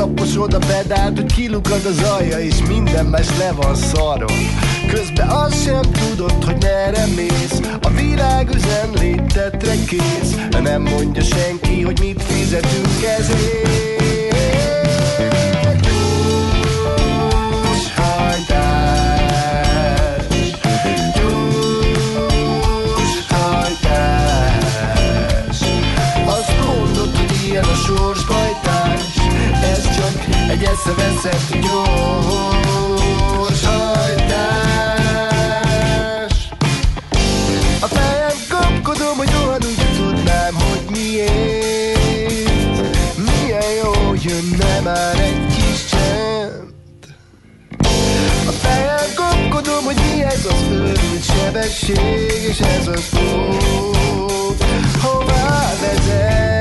taposod a pedált, hogy kilukad az alja És minden más le van szaron Közben azt sem tudod, hogy merre mész. A világ üzen léttetre kész. Nem mondja senki, hogy mit fizetünk ezért egy eszeveszett gyors hajtás. A fejem kapkodom, hogy olyan úgy tudnám, hogy miért. Milyen jó jönne már egy kis csend. A fejem kapkodom, hogy mi ez az őrült sebesség És ez az út, hová vezet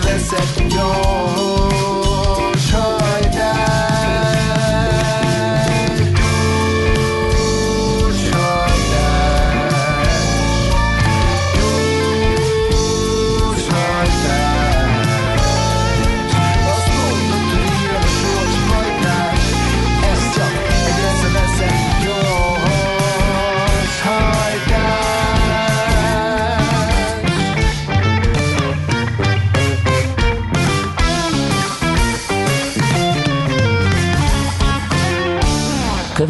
recepción.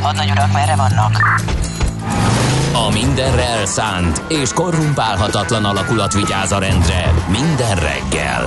Hadnagy urak, merre vannak? A mindenre elszánt és korrumpálhatatlan alakulat vigyáz a rendre minden reggel.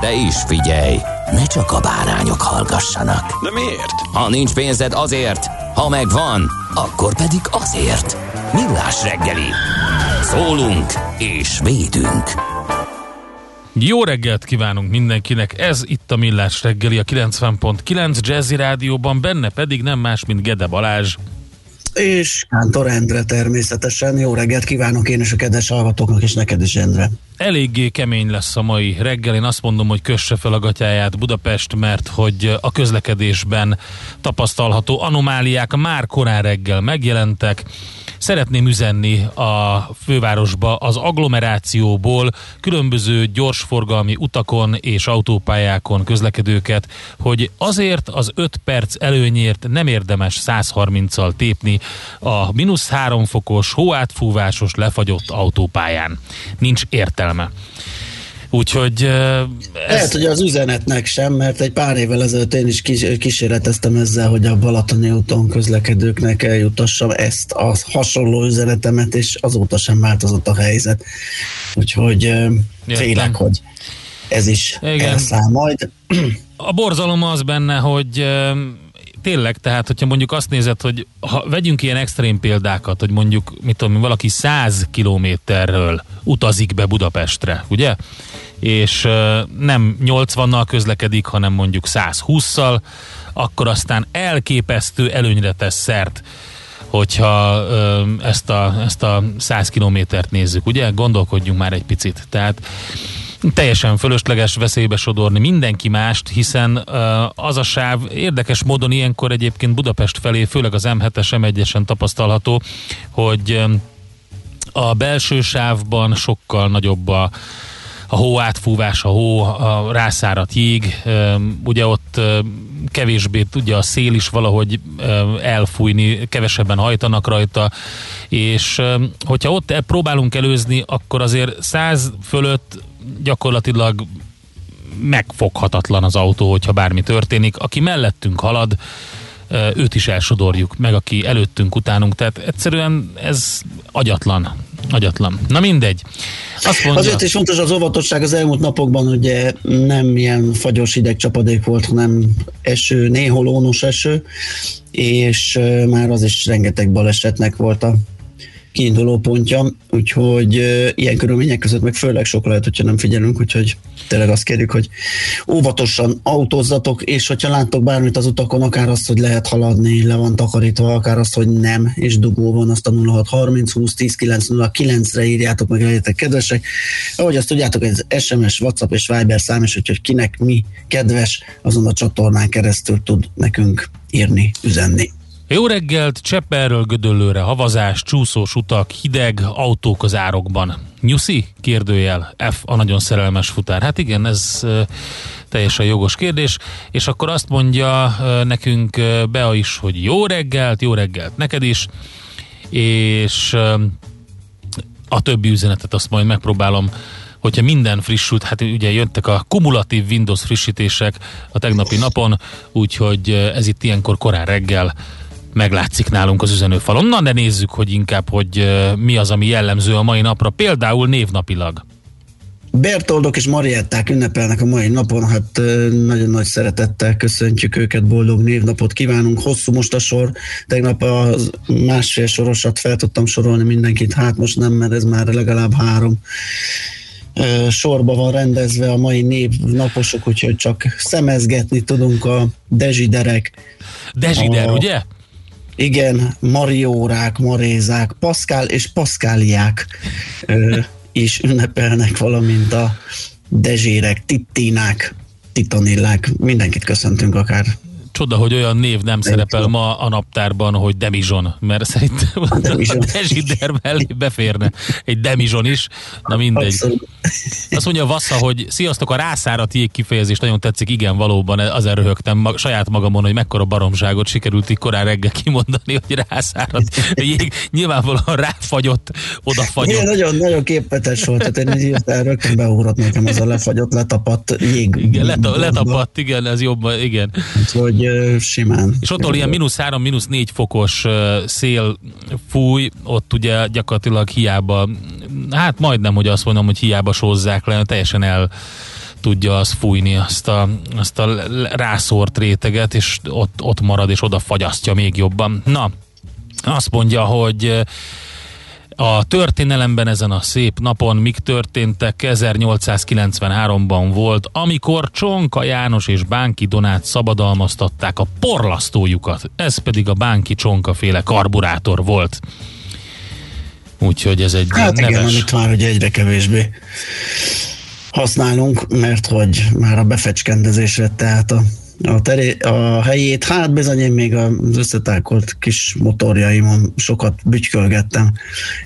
De is figyelj, ne csak a bárányok hallgassanak. De miért? Ha nincs pénzed azért, ha megvan, akkor pedig azért. Millás reggeli. Szólunk és védünk. Jó reggelt kívánunk mindenkinek, ez itt a Millás reggeli a 90.9 Jazzy Rádióban, benne pedig nem más, mint Gede Balázs. És Kántor Endre természetesen. Jó reggelt kívánok én és a kedves hallgatóknak, és neked is Endre. Eléggé kemény lesz a mai reggel, én azt mondom, hogy kösse fel a gatyáját Budapest, mert hogy a közlekedésben tapasztalható anomáliák már korán reggel megjelentek, Szeretném üzenni a fővárosba az agglomerációból különböző gyorsforgalmi utakon és autópályákon közlekedőket, hogy azért az 5 perc előnyért nem érdemes 130-al tépni a mínusz 3 fokos, hóátfúvásos, lefagyott autópályán. Nincs értelme. Úgyhogy... Ez... Lehet, hogy az üzenetnek sem, mert egy pár évvel ezelőtt én is kísérleteztem ezzel, hogy a Balatoni úton közlekedőknek eljutassam ezt a hasonló üzenetemet, és azóta sem változott a helyzet. Úgyhogy Értem. félek, hogy ez is Igen. elszáll majd. A borzalom az benne, hogy tényleg, tehát hogyha mondjuk azt nézed, hogy ha vegyünk ilyen extrém példákat, hogy mondjuk, mit tudom, valaki 100 kilométerről utazik be Budapestre, ugye? És nem 80-nal közlekedik, hanem mondjuk 120-szal, akkor aztán elképesztő előnyre tesz szert hogyha ezt a, ezt a 100 kilométert nézzük, ugye? Gondolkodjunk már egy picit. Tehát Teljesen fölösleges veszélybe sodorni mindenki mást, hiszen az a sáv érdekes módon ilyenkor egyébként Budapest felé, főleg az M7-es, M1-esen tapasztalható, hogy a belső sávban sokkal nagyobb a a hó átfúvás, a hó, a rászárat jég, ugye ott kevésbé tudja a szél is valahogy elfújni, kevesebben hajtanak rajta, és hogyha ott próbálunk előzni, akkor azért száz fölött gyakorlatilag megfoghatatlan az autó, hogyha bármi történik. Aki mellettünk halad, őt is elsodorjuk, meg aki előttünk, utánunk, tehát egyszerűen ez agyatlan. Agyatlan. Na mindegy. Azt mondja, Azért is fontos az óvatosság az elmúlt napokban, ugye nem ilyen fagyos ideg csapadék volt, hanem eső, néhol ónos eső, és már az is rengeteg balesetnek volt a kiinduló pontja, úgyhogy ilyen körülmények között meg főleg sok lehet, hogyha nem figyelünk, úgyhogy tényleg azt kérjük, hogy óvatosan autózzatok, és hogyha láttok bármit az utakon, akár azt, hogy lehet haladni, le van takarítva, akár azt, hogy nem, és dugó van, azt a 0630 20 10 909 re írjátok meg, legyetek kedvesek. Ahogy azt tudjátok, ez SMS, WhatsApp és Viber szám, és hogy kinek mi kedves, azon a csatornán keresztül tud nekünk írni, üzenni. Jó reggelt, Csepperről Gödöllőre havazás, csúszós utak, hideg, autók az árokban. Nyuszi? Kérdőjel. F a nagyon szerelmes futár. Hát igen, ez teljesen jogos kérdés. És akkor azt mondja nekünk uh, Bea is, hogy jó reggelt, jó reggelt neked is. És a többi üzenetet azt majd megpróbálom hogyha minden frissült, hát ugye jöttek a kumulatív Windows frissítések a tegnapi napon, úgyhogy ez itt ilyenkor korán reggel meglátszik nálunk az üzenőfalon. Na, de nézzük, hogy inkább, hogy mi az, ami jellemző a mai napra, például névnapilag. Bertoldok és Marietták ünnepelnek a mai napon, hát nagyon nagy szeretettel köszöntjük őket, boldog névnapot kívánunk. Hosszú most a sor, tegnap a másfél sorosat fel tudtam sorolni mindenkit, hát most nem, mert ez már legalább három sorba van rendezve a mai névnaposok, úgyhogy csak szemezgetni tudunk a dezsiderek. Dezsider, a, ugye? Igen, Mariórák, Marézák, Paszkál és Paszkáliák ö, is ünnepelnek, valamint a Dezsérek, Tittinák, Titanillák. Mindenkit köszöntünk akár Csoda, hogy olyan név nem szerepel ma a naptárban, hogy Demizson, mert szerintem a Dezsider mellé beférne egy Demizson is. Na mindegy. Abszolút. Azt mondja Vassza, hogy sziasztok, a rászárat jég kifejezés nagyon tetszik, igen, valóban azért röhögtem mag, saját magamon, hogy mekkora baromságot sikerült így korán reggel kimondani, hogy rászárat jég, nyilvánvalóan ráfagyott, odafagyott. Igen, nagyon, nagyon képetes volt, tehát én így rögtön beugrott nekem az a lefagyott, letapadt jég. Igen, leta, letapadt, igen, ez jobban, igen. Hogy simán. És ott, ilyen mínusz 3, mínusz 4 fokos szél fúj, ott ugye gyakorlatilag hiába, hát majdnem, hogy azt mondom, hogy hiába sózzák le, teljesen el tudja az fújni azt a, azt a rászórt réteget, és ott, ott marad, és oda fagyasztja még jobban. Na, azt mondja, hogy a történelemben ezen a szép napon mik történtek 1893-ban volt, amikor Csonka János és Bánki Donát szabadalmaztatták a porlasztójukat. Ez pedig a Bánki Csonka féle karburátor volt. Úgyhogy ez egy hát neves... igen, amit már hogy egyre kevésbé használunk, mert hogy már a befecskendezésre tehát a a, teré, a helyét, hát bizony én még az összetákolt kis motorjaimon sokat bütykölgettem,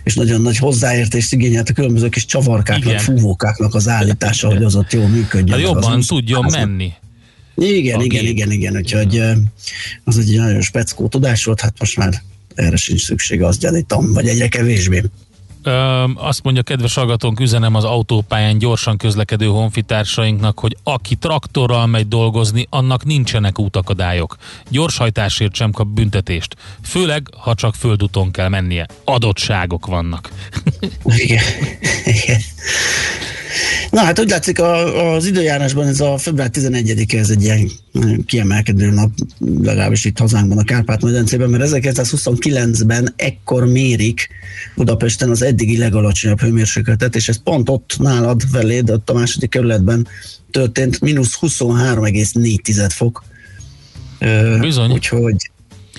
és nagyon nagy hozzáértést igényelt a különböző kis csavarkáknak, Igen. fúvókáknak az állítása, hogy az ott jól működjön. Hát jobban az tudjon az menni. Igen, okay. igen, igen, igen, úgyhogy az egy nagyon speckó tudás volt, hát most már erre sincs szüksége, azt gyanítom, vagy egyre kevésbé. Azt mondja, kedves hallgatónk, üzenem az autópályán gyorsan közlekedő honfitársainknak, hogy aki traktorral megy dolgozni, annak nincsenek útakadályok. Gyorshajtásért sem kap büntetést. Főleg, ha csak földúton kell mennie. Adottságok vannak. Igen. Igen. Na hát úgy látszik a, az időjárásban ez a február 11-e ez egy ilyen kiemelkedő nap, legalábbis itt hazánkban a Kárpát-medencében, mert 1929-ben ekkor mérik Budapesten az eddigi legalacsonyabb hőmérsékletet, és ez pont ott nálad veléd, ott a második kerületben történt, mínusz 23,4 fok. Bizony. Úgyhogy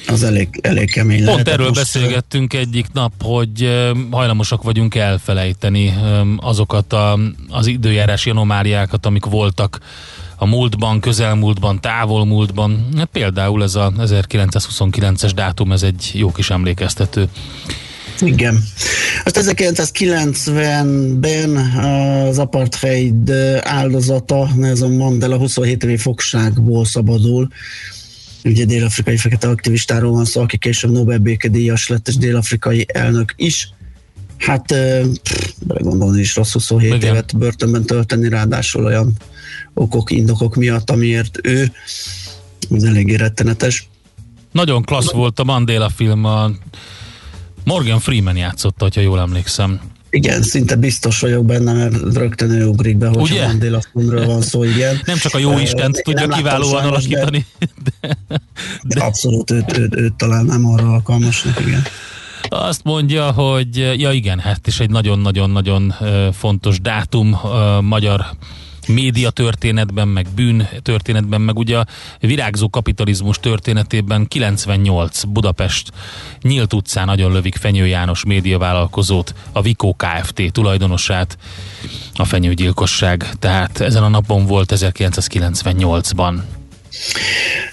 az elég, elég kemény Pont lehet. erről most beszélgettünk egyik nap, hogy hajlamosak vagyunk elfelejteni azokat a, az időjárási anomáliákat, amik voltak a múltban, közelmúltban, távolmúltban. Hát például ez a 1929-es dátum, ez egy jó kis emlékeztető. Igen. Azt 1990-ben az apartheid áldozata, ez a Mandela 27 évi fogságból szabadul. Ugye dél-afrikai fekete aktivistáról van szó, aki később Nobel békedíjas lett, és dél-afrikai elnök is. Hát, belegondolni is rossz 27 Igen. évet börtönben tölteni, ráadásul olyan okok, indokok miatt, amiért ő, ez eléggé rettenetes. Nagyon klassz volt a Mandela film, a Morgan Freeman játszotta, ha jól emlékszem. Igen, szinte biztos vagyok benne, mert rögtön ő ugrik be, hogy a Mandela filmről van szó, igen. Nem csak a jó Istent tudja kiválóan alakítani. De, de... Abszolút őt, őt, őt talán nem arra alkalmasnak, igen. Azt mondja, hogy ja igen, hát is egy nagyon-nagyon-nagyon fontos dátum magyar média történetben, meg bűn történetben, meg ugye a virágzó kapitalizmus történetében 98 Budapest nyílt utcán nagyon lövik Fenyő János médiavállalkozót, a Vikó Kft. tulajdonosát, a fenyőgyilkosság. Tehát ezen a napon volt 1998-ban.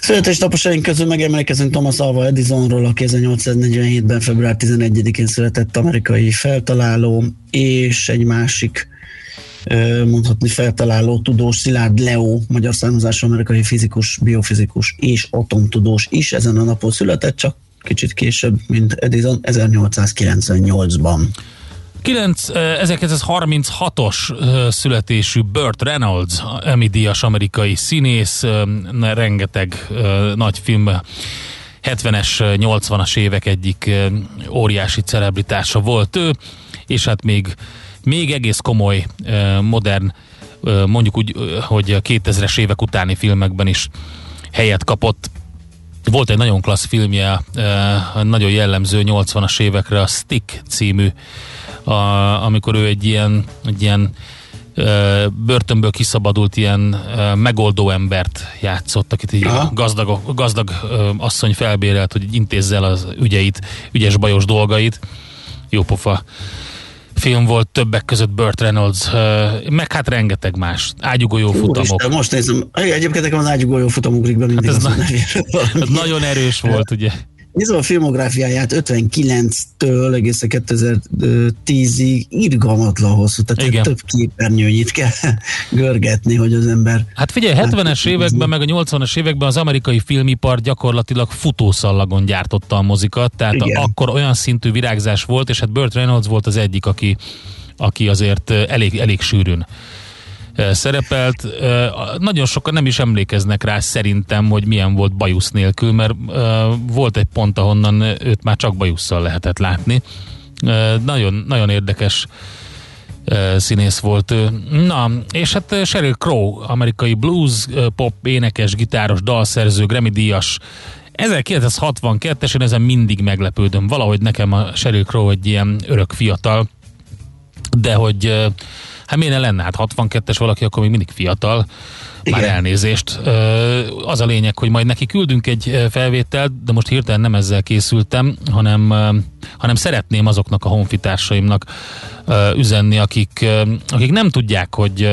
Születésnaposaink közül megemlékezünk Thomas Alva Edisonról, aki 1847-ben február 11-én született amerikai feltaláló, és egy másik mondhatni feltaláló tudós Szilárd Leo, magyar származású amerikai fizikus, biofizikus és atomtudós is ezen a napon született, csak kicsit később, mint Edison 1898-ban. 1936-os születésű Burt Reynolds, Emmy Díjas amerikai színész, rengeteg nagy film 70-es, 80-as évek egyik óriási celebritása volt ő, és hát még még egész komoly, modern, mondjuk úgy, hogy a 2000-es évek utáni filmekben is helyet kapott. Volt egy nagyon klassz filmje, nagyon jellemző 80-as évekre, a Stick című, a, amikor ő egy ilyen, egy ilyen börtönből kiszabadult ilyen megoldó embert játszott, akit egy gazdag, gazdag asszony felbérelt, hogy intézze el az ügyeit, ügyes bajos dolgait. Jópofa film volt többek között Burt Reynolds, meg hát rengeteg más. Ágyugójó futamok. Isten, most nézem, egyébként nekem az ágyugójó futam ugrik be mindig hát ez, na, ez nagyon erős volt, ugye. Nézem a filmográfiáját 59-től egészen 2010-ig irgalmatlan hosszú, tehát Igen. több képernyőnyit kell görgetni, hogy az ember... Hát figyelj, 70-es években, meg a 80-as években az amerikai filmipar gyakorlatilag futószallagon gyártotta a mozikat, tehát Igen. akkor olyan szintű virágzás volt, és hát Burt Reynolds volt az egyik, aki, aki azért elég, elég sűrűn szerepelt. Nagyon sokan nem is emlékeznek rá szerintem, hogy milyen volt bajusz nélkül, mert volt egy pont, ahonnan őt már csak bajusszal lehetett látni. Nagyon, nagyon érdekes színész volt ő. Na, és hát Sheryl Crow, amerikai blues, pop, énekes, gitáros, dalszerző, Grammy díjas, 1962-es, én ezen mindig meglepődöm. Valahogy nekem a Sheryl Crow egy ilyen örök fiatal, de hogy Hát miért ne lenne? Hát 62-es valaki, akkor még mindig fiatal. Igen. Már elnézést. Az a lényeg, hogy majd neki küldünk egy felvételt, de most hirtelen nem ezzel készültem, hanem, hanem szeretném azoknak a honfitársaimnak üzenni, akik, akik nem tudják, hogy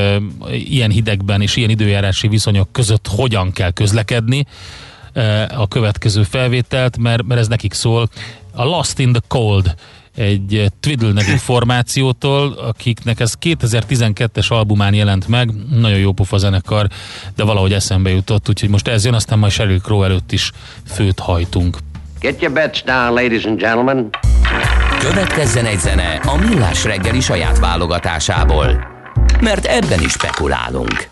ilyen hidegben és ilyen időjárási viszonyok között hogyan kell közlekedni a következő felvételt, mert, mert ez nekik szól. A Lost in the Cold egy Twiddle nevű formációtól, akiknek ez 2012-es albumán jelent meg, nagyon jó pofa zenekar, de valahogy eszembe jutott, úgyhogy most ez jön, aztán majd Sheryl Crow előtt is főt hajtunk. Get your bets down, ladies and gentlemen. Következzen egy zene a Millás reggeli saját válogatásából, mert ebben is spekulálunk.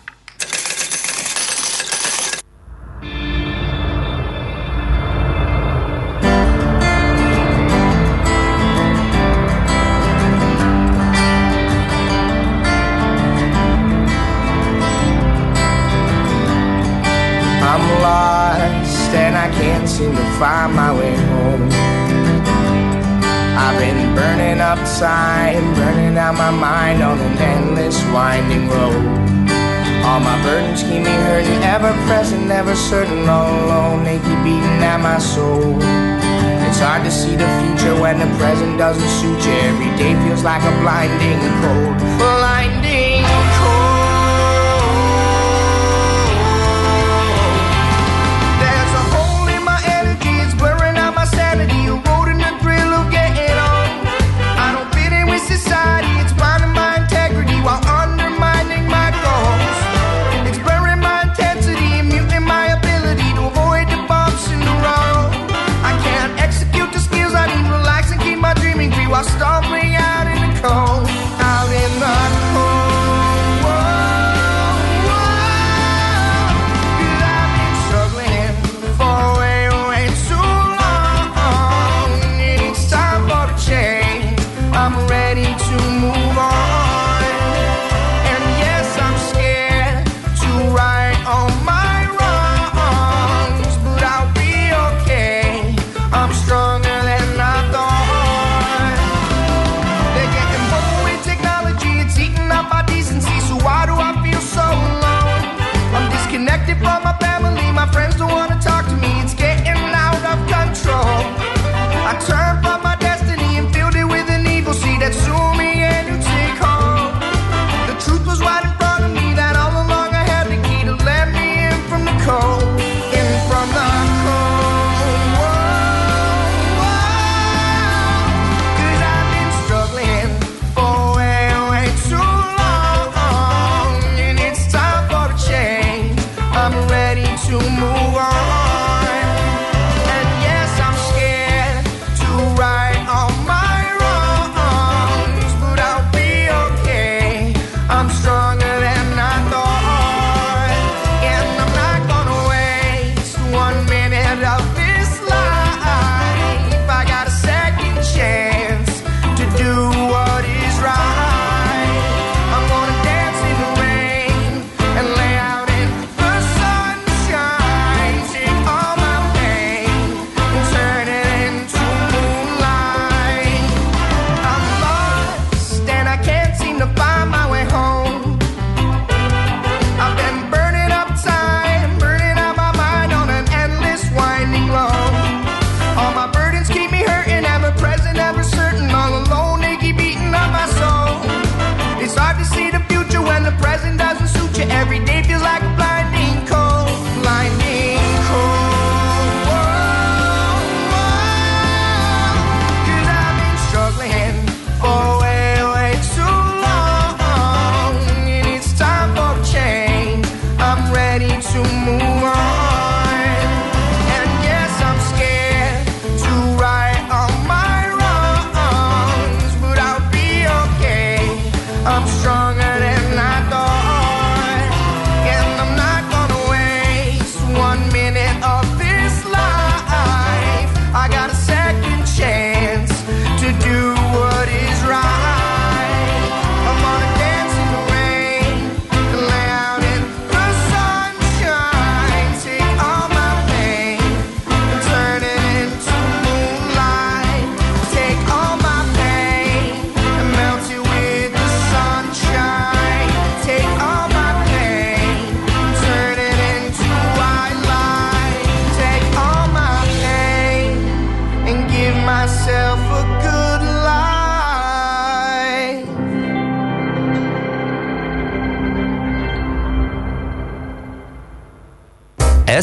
find my way home. I've been burning up time, burning out my mind on an endless winding road. All my burdens keep me hurting, ever present, never certain, all alone, they keep beating at my soul. It's hard to see the future when the present doesn't suit you. Every day feels like a blinding cold.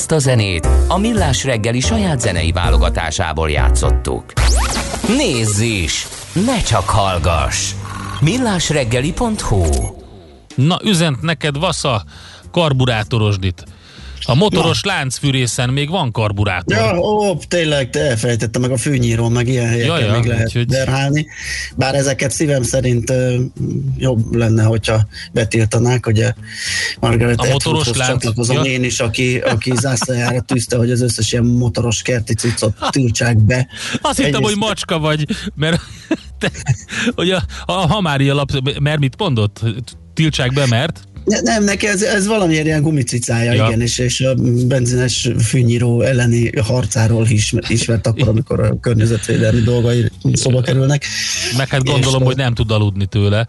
Ezt a zenét a Millás reggeli saját zenei válogatásából játszottuk. Nézz is! Ne csak hallgass! millásreggeli.hu Na, üzent neked, Vassa, karburátorosdit! A motoros ja. láncfűrészen még van karburátor. Ja, ó, tényleg elfejtettem meg a fűnyírón, meg ilyen helyeken ja, ja, még lehet úgyhogy... derhálni. Bár ezeket szívem szerint ö, jobb lenne, hogyha betiltanák, ugye Margaret a motoros lánc... csatlakozom ja. én is, aki, aki zászlajára tűzte, hogy az összes ilyen motoros kerti cuccot tiltsák be. Azt hittem, hogy macska vagy, mert te, hogy a, a, a Hamári alap, mert mit mondott? Tiltsák be, mert? Nem, neki ez, ez valamiért ilyen gumicicája, ja. igen, és, és a benzines fűnyíró elleni harcáról is ismert akkor, amikor a környezetvédelmi dolgai szóba kerülnek. Meg hát gondolom, és, hogy nem tud aludni tőle.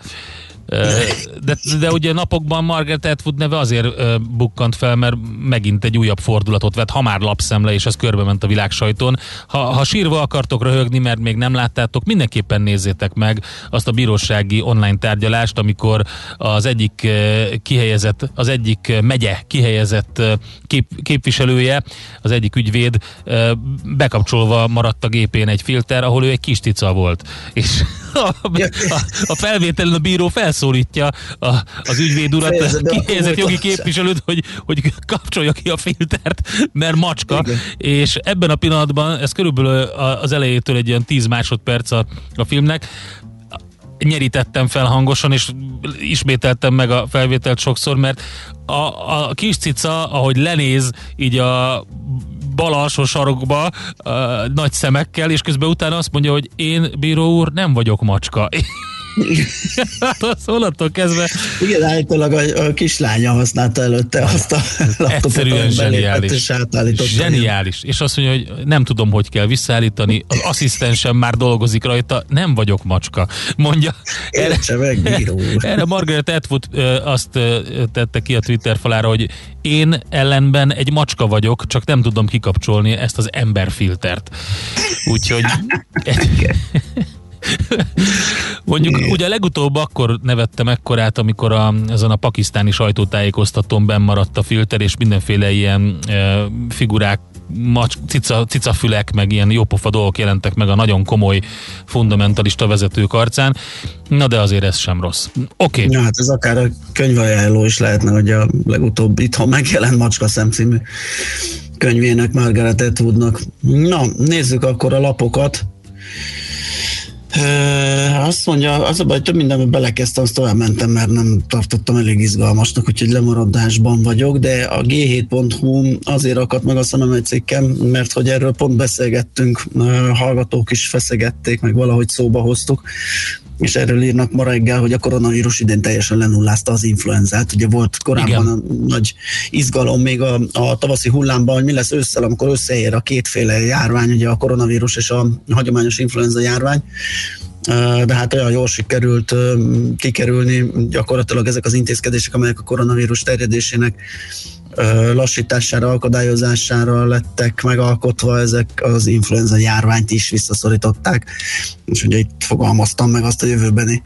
De, de ugye napokban Margaret Atwood neve azért bukkant fel, mert megint egy újabb fordulatot vett, ha már lapszemle, és ez körbe ment a világ sajton. Ha, ha sírva akartok röhögni, mert még nem láttátok, mindenképpen nézzétek meg azt a bírósági online tárgyalást, amikor az egyik kihelyezett, az egyik megye kihelyezett kép, képviselője, az egyik ügyvéd bekapcsolva maradt a gépén egy filter, ahol ő egy kis tica volt. És a, a, a felvételen a bíró felszólítja a, az ügyvéd urat, kihelyezett jogi képviselőt, hogy, hogy kapcsolja ki a filtert, mert macska, Igen. és ebben a pillanatban, ez körülbelül az elejétől egy olyan 10 másodperc a, a filmnek, nyerítettem fel hangosan, és ismételtem meg a felvételt sokszor, mert a, a kis cica, ahogy lenéz így a bal alsó sarokba uh, nagy szemekkel, és közben utána azt mondja, hogy én, bíró úr, nem vagyok macska. hát az onnantól kezdve... Igen, állítólag a, a kislánya használta előtte azt a laptopot, zseniális. És zseniális. És azt mondja, hogy nem tudom, hogy kell visszaállítani, az asszisztensem már dolgozik rajta, nem vagyok macska. Mondja. Értse meg, bíró Erre Margaret Atwood azt tette ki a Twitter falára, hogy én ellenben egy macska vagyok, csak nem tudom kikapcsolni ezt az emberfiltert. Úgyhogy egy, Mondjuk ugye legutóbb akkor nevettem ekkorát, amikor a, ezen a pakisztáni sajtótájékoztatón benn maradt a filter, és mindenféle ilyen e, figurák macs, cica, cicafülek, meg ilyen jópofa dolgok jelentek meg a nagyon komoly fundamentalista vezetők arcán. Na de azért ez sem rossz. Oké. Okay. Ja, hát ez akár a könyvajánló is lehetne, hogy a legutóbb itthon megjelent Macska szemcímű könyvének, Margaret Atwoodnak. Na, nézzük akkor a lapokat. Azt mondja, az a baj, több mindenben belekezdtem, azt tovább mentem, mert nem tartottam elég izgalmasnak, úgyhogy lemaradásban vagyok, de a g7.hu azért akadt meg a szemem egy cikkem, mert hogy erről pont beszélgettünk, hallgatók is feszegették, meg valahogy szóba hoztuk, és erről írnak ma reggel, hogy a koronavírus idén teljesen lenullázta az influenzát. Ugye volt korábban a nagy izgalom még a, a tavaszi hullámban, hogy mi lesz ősszel, amikor összeér a kétféle járvány, ugye a koronavírus és a hagyományos influenza járvány de hát olyan jól sikerült kikerülni. Gyakorlatilag ezek az intézkedések, amelyek a koronavírus terjedésének lassítására, akadályozására lettek megalkotva, ezek az influenza járványt is visszaszorították, és ugye itt fogalmaztam meg azt a jövőbeni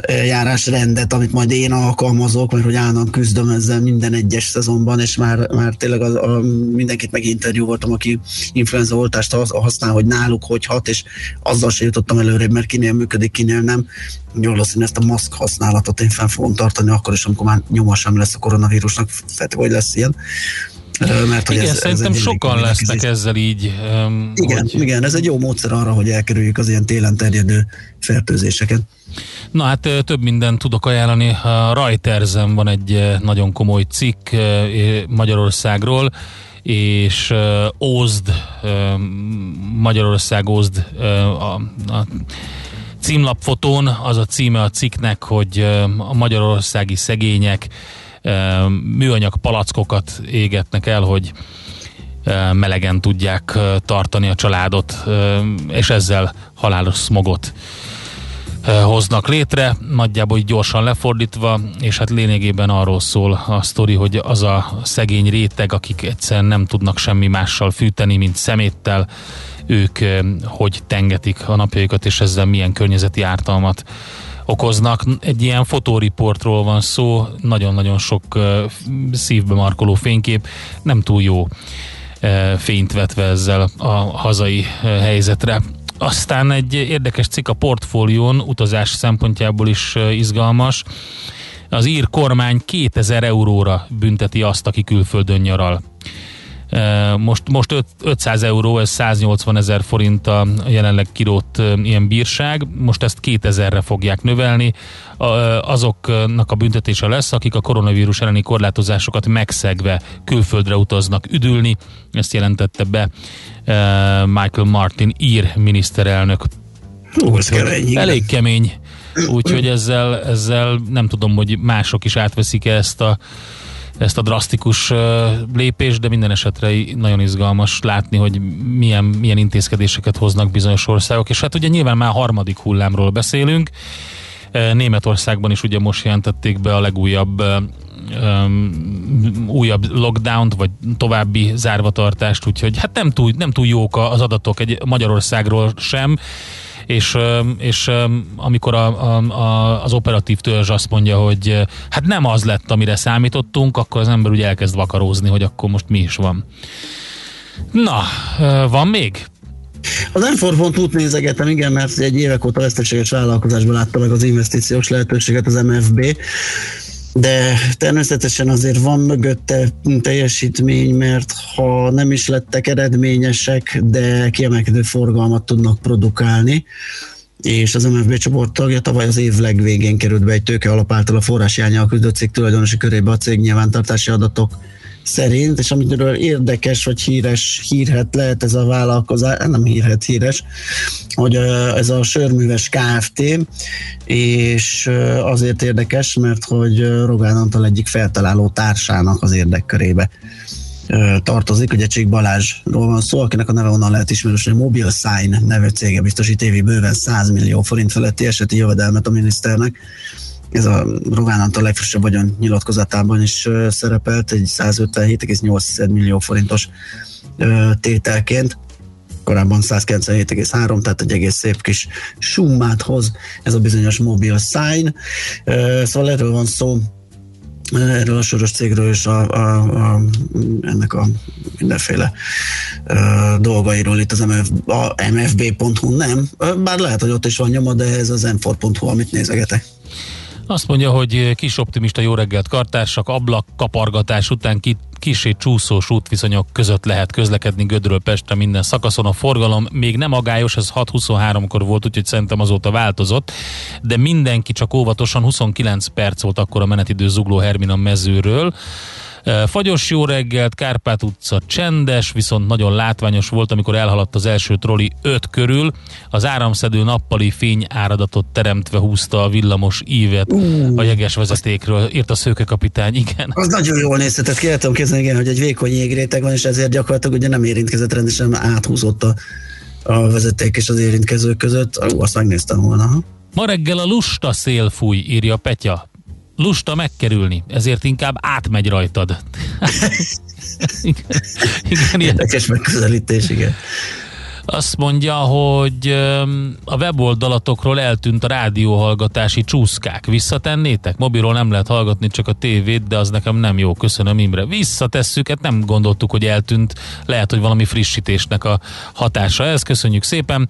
eljárásrendet, amit majd én alkalmazok, mert hogy állandóan küzdöm ezzel minden egyes szezonban, és már, már tényleg a, a, mindenkit meginterjú voltam, aki influenza oltást használ, hogy náluk hogy hat, és azzal se jutottam előrébb, mert kinél működik, kinél nem. Jól valószínű ezt a maszk használatot én fenn fogom tartani akkor is, amikor már nyoma sem lesz a koronavírusnak, feltétlenül, hogy lesz ilyen. Mert, hogy igen, ez, szerintem ez sokan lesznek ezzel így. Um, igen, hogy... igen, ez egy jó módszer arra, hogy elkerüljük az ilyen télen terjedő fertőzéseket. Na hát több mindent tudok ajánlani. A Reutersen van egy nagyon komoly cikk Magyarországról, és Ózd, Magyarország Ózd a, a címlapfotón az a címe a cikknek, hogy a magyarországi szegények műanyag palackokat égetnek el, hogy melegen tudják tartani a családot, és ezzel halálos smogot hoznak létre, nagyjából gyorsan lefordítva, és hát lényegében arról szól a sztori, hogy az a szegény réteg, akik egyszerűen nem tudnak semmi mással fűteni, mint szeméttel, ők hogy tengetik a napjaikat, és ezzel milyen környezeti ártalmat okoznak. Egy ilyen fotóriportról van szó, nagyon-nagyon sok szívbe markoló fénykép, nem túl jó fényt vetve ezzel a hazai helyzetre. Aztán egy érdekes cikk a portfólión, utazás szempontjából is izgalmas. Az ír kormány 2000 euróra bünteti azt, aki külföldön nyaral. Most, most 500 euró, ez 180 ezer forint a jelenleg kirótt ilyen bírság, most ezt 2000-re fogják növelni. Azoknak a büntetése lesz, akik a koronavírus elleni korlátozásokat megszegve külföldre utaznak üdülni. Ezt jelentette be Michael Martin, ír miniszterelnök. Ez kemény, elég kemény. Úgyhogy ezzel, ezzel nem tudom, hogy mások is átveszik ezt a ezt a drasztikus lépést, de minden esetre nagyon izgalmas látni, hogy milyen, milyen intézkedéseket hoznak bizonyos országok, és hát ugye nyilván már harmadik hullámról beszélünk, Németországban is ugye most jelentették be a legújabb um, újabb lockdownt, vagy további zárvatartást, úgyhogy hát nem túl, nem túl jók az adatok egy Magyarországról sem, és, és amikor a, a, a, az operatív törzs azt mondja, hogy hát nem az lett, amire számítottunk, akkor az ember ugye elkezd vakarózni, hogy akkor most mi is van. Na, van még? Az m nézegetem, igen, mert egy évek óta veszteséges vállalkozásban látta meg az investíciós lehetőséget az MFB de természetesen azért van mögötte teljesítmény, mert ha nem is lettek eredményesek, de kiemelkedő forgalmat tudnak produkálni, és az MFB csoport tagja tavaly az év legvégén került be egy tőke alap által a forrásjányal küldött cég tulajdonosi körébe a cég nyilvántartási adatok szerint, és amitől érdekes vagy híres, hírhet lehet ez a vállalkozás, nem hírhet, híres, hogy ez a sörműves Kft. és azért érdekes, mert hogy Rogán Antal egyik feltaláló társának az érdekkörébe tartozik, ugye Csík Balázsról van szó, akinek a neve onnan lehet ismerős, hogy Mobile Sign nevű cége biztosít évi bőven 100 millió forint feletti eseti jövedelmet a miniszternek ez a Rogán Antal legfrissebb vagyon nyilatkozatában is szerepelt, egy 157,8 millió forintos tételként korábban 197,3, tehát egy egész szép kis summát hoz ez a bizonyos mobil sign. Szóval erről van szó, erről a soros cégről és a, a, a, ennek a mindenféle a, dolgairól itt az MF, a mfb.hu nem, bár lehet, hogy ott is van nyoma, de ez az m4.hu, amit nézegetek. Azt mondja, hogy kis optimista jó reggelt kartársak, ablak kapargatás után ki, kisé csúszós útviszonyok között lehet közlekedni Gödről Pestre minden szakaszon. A forgalom még nem agályos, ez 6-23-kor volt, úgyhogy szerintem azóta változott, de mindenki csak óvatosan 29 perc volt akkor a menetidő Zugló Hermina mezőről. Fagyos jó reggelt, Kárpát utca csendes, viszont nagyon látványos volt, amikor elhaladt az első troli 5 körül. Az áramszedő nappali fény áradatot teremtve húzta a villamos ívet uh, a jeges vezetékről, írt a szőkekapitány, igen. Az nagyon jól nézhetett, ki tudom igen, hogy egy vékony jégréteg van, és ezért gyakorlatilag ugye nem érintkezett rendesen, áthúzott a, a vezeték és az érintkezők között. Ú, azt megnéztem volna. Ma reggel a lusta szél fúj, írja Petya lusta megkerülni, ezért inkább átmegy rajtad. igen, igen, Érdekes megközelítés, igen. Azt mondja, hogy a weboldalatokról eltűnt a rádióhallgatási csúszkák. Visszatennétek? Mobilról nem lehet hallgatni, csak a tévét, de az nekem nem jó. Köszönöm Imre. Visszatesszük, hát nem gondoltuk, hogy eltűnt. Lehet, hogy valami frissítésnek a hatása ez. Köszönjük szépen.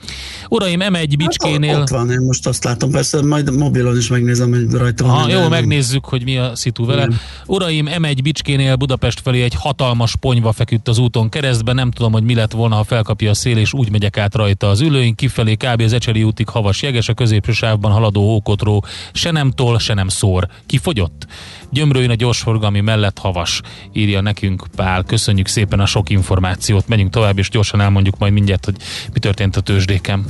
Uraim, M1 Bicskénél... Hát, ott van, én most azt látom, persze majd mobilon is megnézem, hogy rajta van. Aha, jó, megnézzük, hogy mi a szitu vele. Nem. Uraim, M1 Bicskénél Budapest felé egy hatalmas ponyva feküdt az úton keresztbe. Nem tudom, hogy mi lett volna, ha felkapja a szél, és úgy úgy megyek át rajta az ülőink, kifelé kb. az Ecseri útig havas jeges, a középső sávban haladó ókotró se nem tol, se nem szór. Kifogyott? Gyömrőjön a gyorsforgalmi mellett havas, írja nekünk Pál. Köszönjük szépen a sok információt. Megyünk tovább, és gyorsan elmondjuk majd mindjárt, hogy mi történt a tőzsdéken.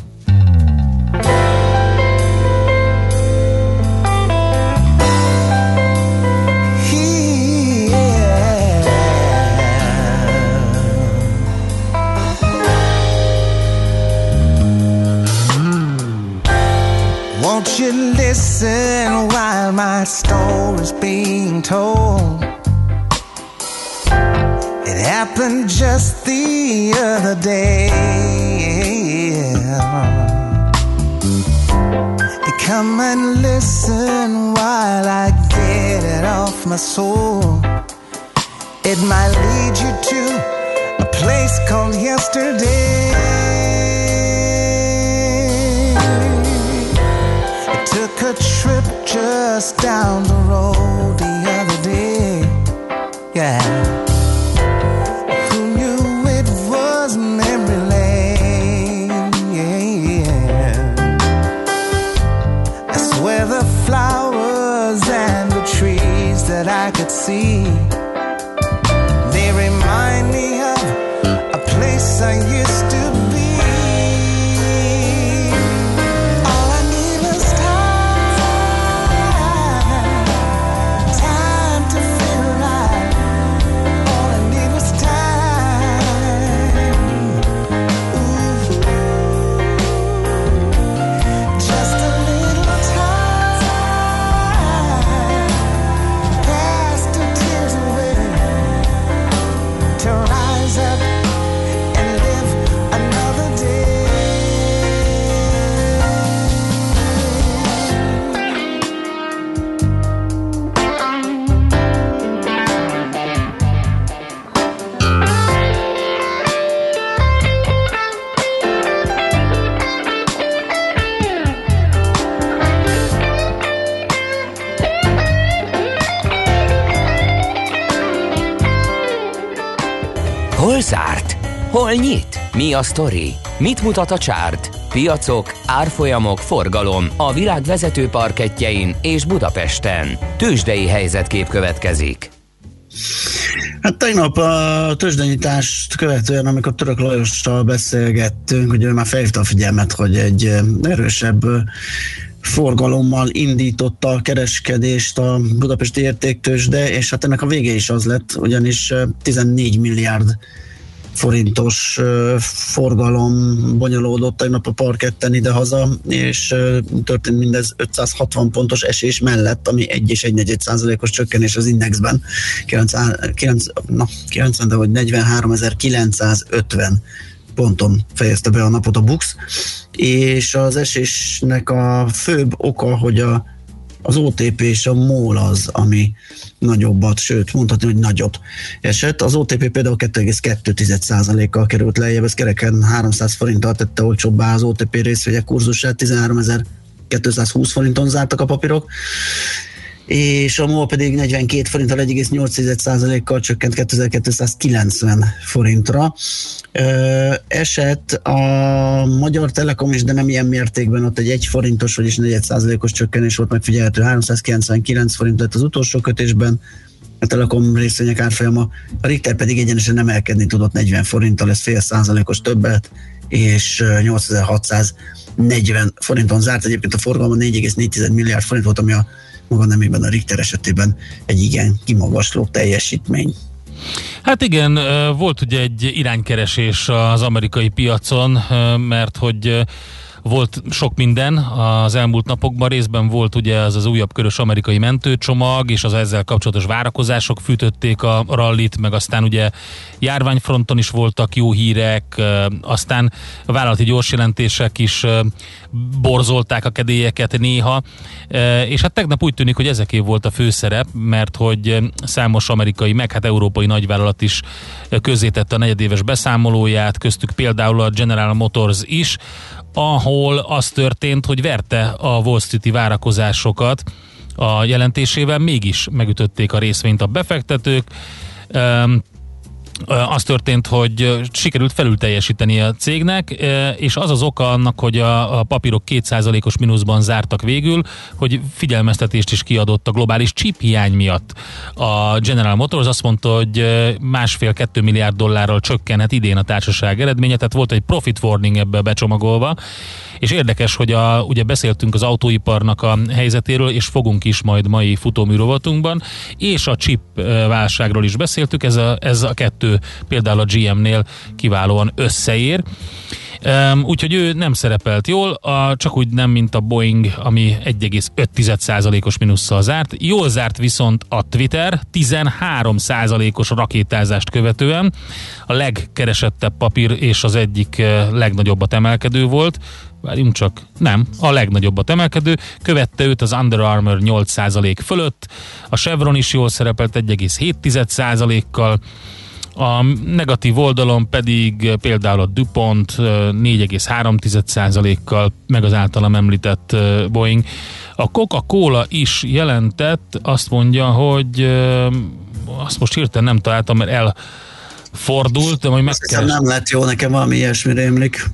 Listen while my story's being told? It happened just the other day. Come and listen while I get it off my soul. It might lead you to a place called yesterday. Took a trip just down the road the other day. Yeah. Who knew it was? Yeah. I swear the flowers and the trees that I could see. They remind me of a place I used to Hol nyit? Mi a sztori? Mit mutat a csárt? Piacok, árfolyamok, forgalom a világ vezető parketjein és Budapesten. Tősdei helyzetkép következik. Hát tegnap a tőzsdenyítást követően, amikor Török Lajossal beszélgettünk, ugye ő már felhívta a figyelmet, hogy egy erősebb forgalommal indította a kereskedést a budapesti értéktősde, és hát ennek a vége is az lett, ugyanis eh, 14 milliárd forintos forgalom bonyolódott tegnap a parketten idehaza, és történt mindez 560 pontos esés mellett, ami 1 és 1 százalékos csökkenés az indexben. 90, 9, na, 90, de vagy 43.950 ponton fejezte be a napot a Bux, és az esésnek a főbb oka, hogy a, az OTP és a MOL az, ami nagyobbat, sőt mondhatni, hogy nagyot esett. Az OTP például 2,2%-kal került lejjebb, ez kereken 300 forinttal tette olcsóbbá az OTP részvények kurzusát, 13.220 forinton zártak a papírok és a MOL pedig 42 forinttal 1,8%-kal csökkent 2290 forintra. Esett a Magyar Telekom is, de nem ilyen mértékben, ott egy 1 forintos, vagyis 4% os csökkenés volt megfigyelhető, 399 forint lett az utolsó kötésben, a Telekom részvények árfolyama, a Richter pedig egyenesen emelkedni tudott 40 forinttal, ez fél százalékos többet, és 8640 forinton zárt. Egyébként a forgalma 4,4 milliárd forint volt, ami a maga nemében a Richter esetében egy igen kimagasló teljesítmény. Hát igen, volt ugye egy iránykeresés az amerikai piacon, mert hogy volt sok minden az elmúlt napokban, részben volt ugye az az újabb körös amerikai mentőcsomag, és az ezzel kapcsolatos várakozások fűtötték a rallit, meg aztán ugye járványfronton is voltak jó hírek, aztán a vállalati gyorsjelentések is borzolták a kedélyeket néha, és hát tegnap úgy tűnik, hogy ezeké volt a főszerep, mert hogy számos amerikai, meg hát európai nagyvállalat is közzétette a negyedéves beszámolóját, köztük például a General Motors is, ahol az történt, hogy verte a Wall Street-i várakozásokat a jelentésével, mégis megütötték a részvényt a befektetők. Az történt, hogy sikerült felül teljesíteni a cégnek, és az az oka annak, hogy a, a papírok 2%-os mínuszban zártak végül, hogy figyelmeztetést is kiadott a globális chip hiány miatt. A General Motors azt mondta, hogy másfél-kettő milliárd dollárral csökkenhet idén a társaság eredménye, tehát volt egy profit warning ebbe becsomagolva, és érdekes, hogy a, ugye beszéltünk az autóiparnak a helyzetéről, és fogunk is majd mai futóműrovatunkban, és a chip válságról is beszéltük, ez a, ez a kettő például a GM-nél kiválóan összeér. Um, úgyhogy ő nem szerepelt jól, a, csak úgy nem, mint a Boeing, ami 1,5%-os minusszal zárt. Jól zárt viszont a Twitter 13%-os rakétázást követően. A legkeresettebb papír és az egyik legnagyobbat emelkedő volt. Várjunk csak, nem, a legnagyobbat emelkedő, követte őt az Under Armour 8% fölött, a Chevron is jól szerepelt 1,7%-kal, a negatív oldalon pedig például a DuPont 4,3%-kal, meg az általam említett Boeing. A Coca-Cola is jelentett, azt mondja, hogy azt most hirtelen nem találtam, mert elfordult, de majd megkeres... Nem lett jó, nekem valami ilyesmi rémlik.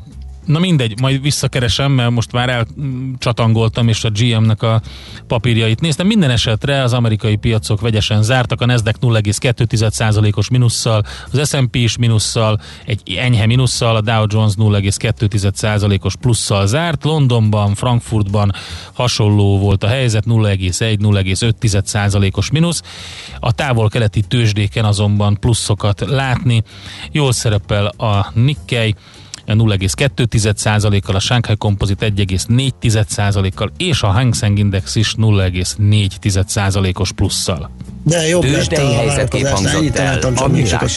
Na mindegy, majd visszakeresem, mert most már elcsatangoltam, és a GM-nek a papírjait néztem. Minden esetre az amerikai piacok vegyesen zártak, a Nasdaq 0,2%-os minusszal, az S&P is minusszal, egy enyhe minusszal, a Dow Jones 0,2%-os plusszal zárt. Londonban, Frankfurtban hasonló volt a helyzet, 0,1-0,5%-os mínusz. A távol-keleti tőzsdéken azonban pluszokat látni. Jól szerepel a Nikkei, 0,2%-kal, a Shanghai Composite 1,4%-kal, és a Hang Seng Index is 0,4%-os plusszal. De jobb Tőzsdei lett a helyzetkép hangzott el a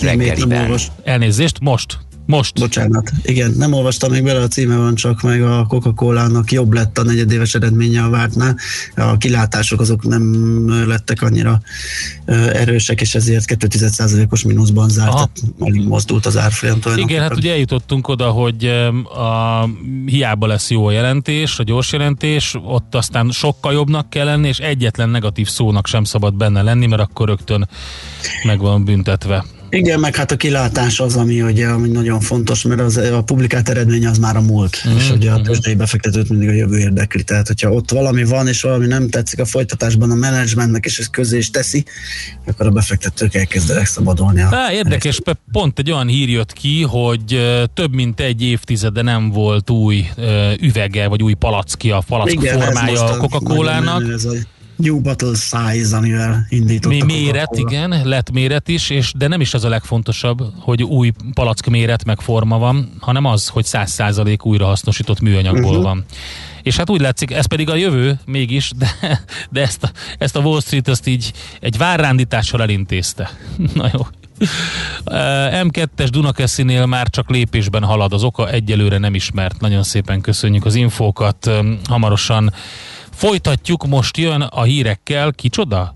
nem reggeliben. Elnézést, most? Most. Bocsánat, igen, nem olvastam még bele, a címe van csak meg a Coca-Cola-nak jobb lett a negyedéves eredménye a vártnál. A kilátások azok nem lettek annyira erősek, és ezért 2,1%-os mínuszban zárt, Aha. tehát alig mozdult az árfolyam Igen, hát ugye eljutottunk oda, hogy a, hiába lesz jó a jelentés, a gyors jelentés, ott aztán sokkal jobbnak kell lenni, és egyetlen negatív szónak sem szabad benne lenni, mert akkor rögtön meg van büntetve. Igen, meg hát a kilátás az, ami ugye ami nagyon fontos, mert az, a publikált eredmény az már a múlt, mm, és ugye a tőzsdei befektetőt mindig a jövő érdekli. Tehát, hogyha ott valami van, és valami nem tetszik a folytatásban a menedzsmentnek, és ez közé is teszi, akkor a befektetők elkezdenek szabadulni. A Á, érdekes, pe- pont egy olyan hír jött ki, hogy több mint egy évtizede nem volt új üvege, vagy új palacki, a palack Igen, formája a Coca-Cola-nak. A New Bottle Size, amivel indított Mi a méret, Coca-Cola. igen, lett méret is, és de nem is az a legfontosabb, hogy új palack méret meg forma van, hanem az, hogy 100% újrahasznosított műanyagból uh-huh. van. És hát úgy látszik, ez pedig a jövő mégis, de, de ezt, a, ezt a Wall Street ezt így egy várrándítással elintézte. Na jó. Uh, M2-es Dunakeszinél már csak lépésben halad, az oka egyelőre nem ismert. Nagyon szépen köszönjük az infókat. Hamarosan folytatjuk, most jön a hírekkel. Kicsoda?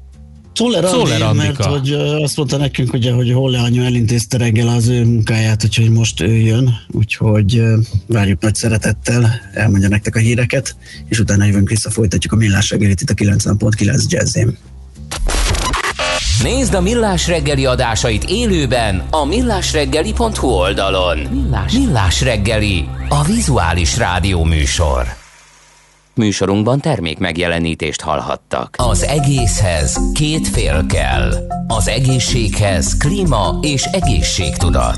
Czoller Andika. mert hogy azt mondta nekünk, ugye, hogy Holle anyu elintézte reggel az ő munkáját, úgyhogy most ő jön, úgyhogy várjuk nagy szeretettel, elmondja nektek a híreket, és utána jövünk vissza, folytatjuk a millás reggelit itt a 90.9 jazzén. Nézd a Millás reggeli adásait élőben a millásreggeli.hu oldalon. Millás, Millás reggeli, a vizuális rádió műsor. Műsorunkban termék megjelenítést hallhattak. Az egészhez két fél kell. Az egészséghez klíma és egészségtudat.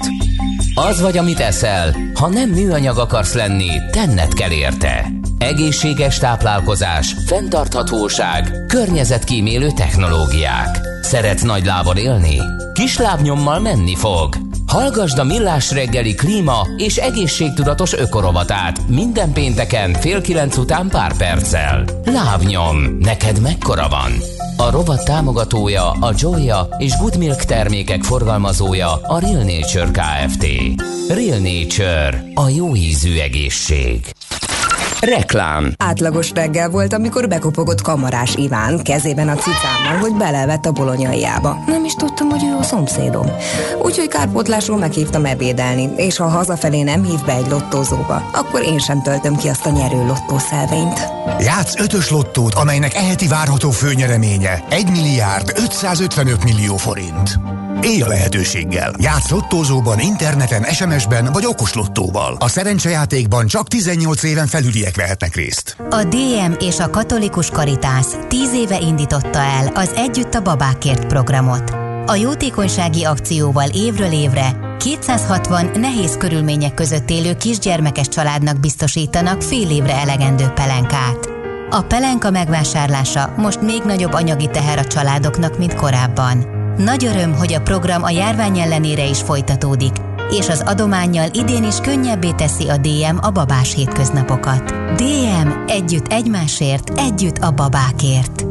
Az vagy, amit eszel, ha nem műanyag akarsz lenni, tenned kell érte. Egészséges táplálkozás, fenntarthatóság, környezetkímélő technológiák. Szeretsz nagy lábon élni? Kis lábnyommal menni fog. Hallgasd a Millás reggeli klíma és egészségtudatos ökorovatát minden pénteken fél kilenc után pár perccel. Lábnyom, neked mekkora van? A rovat támogatója a Joya és Good Milk termékek forgalmazója a Real Nature Kft. Real Nature, a jó ízű egészség. Reklám Átlagos reggel volt, amikor bekopogott kamarás Iván kezében a cicámmal, hogy belevett a bolonyaiába. Nem is tudtam, hogy ő a szomszédom. Úgyhogy kárpótlásról meghívtam ebédelni, és ha hazafelé nem hív be egy lottózóba, akkor én sem töltöm ki azt a nyerő lottószelvényt. Játsz ötös lottót, amelynek eheti várható főnyereménye 1 milliárd 555 millió forint. Élj a lehetőséggel. Játsz lottózóban, interneten, SMS-ben vagy okos lottóval. A szerencsejátékban csak 18 éven felüliek vehetnek részt. A DM és a Katolikus Karitász tíz éve indította el az Együtt a babákért programot. A jótékonysági akcióval évről évre 260 nehéz körülmények között élő kisgyermekes családnak biztosítanak fél évre elegendő pelenkát. A pelenka megvásárlása most még nagyobb anyagi teher a családoknak, mint korábban. Nagy öröm, hogy a program a járvány ellenére is folytatódik, és az adományjal idén is könnyebbé teszi a DM a babás hétköznapokat. DM együtt egymásért, együtt a babákért.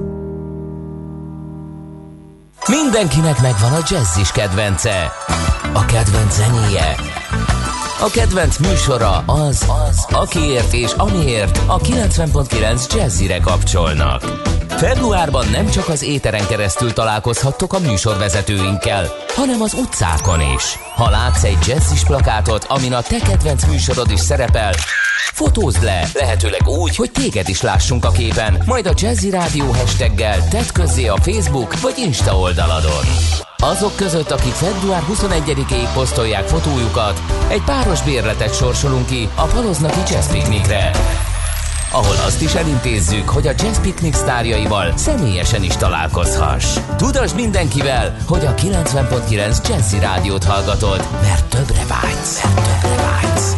Mindenkinek megvan a jazzis kedvence. A kedvenc zenéje. A kedvenc műsora az, az akiért és amiért a 90.9 Jazzire kapcsolnak. Februárban nem csak az éteren keresztül találkozhattok a műsorvezetőinkkel, hanem az utcákon is. Ha látsz egy jazzis plakátot, amin a te kedvenc műsorod is szerepel, fotózd le, lehetőleg úgy, hogy téged is lássunk a képen, majd a Jazzy Rádió hashtaggel tedd közzé a Facebook vagy Insta oldaladon. Azok között, akik február 21-ig posztolják fotójukat, egy páros bérletet sorsolunk ki a Paloznaki Jazz Picnicre ahol azt is elintézzük, hogy a Jazz Picnic sztárjaival személyesen is találkozhass. Tudasd mindenkivel, hogy a 90.9 Jazzy Rádiót hallgatod, mert többre vágysz. Mert többre vágysz.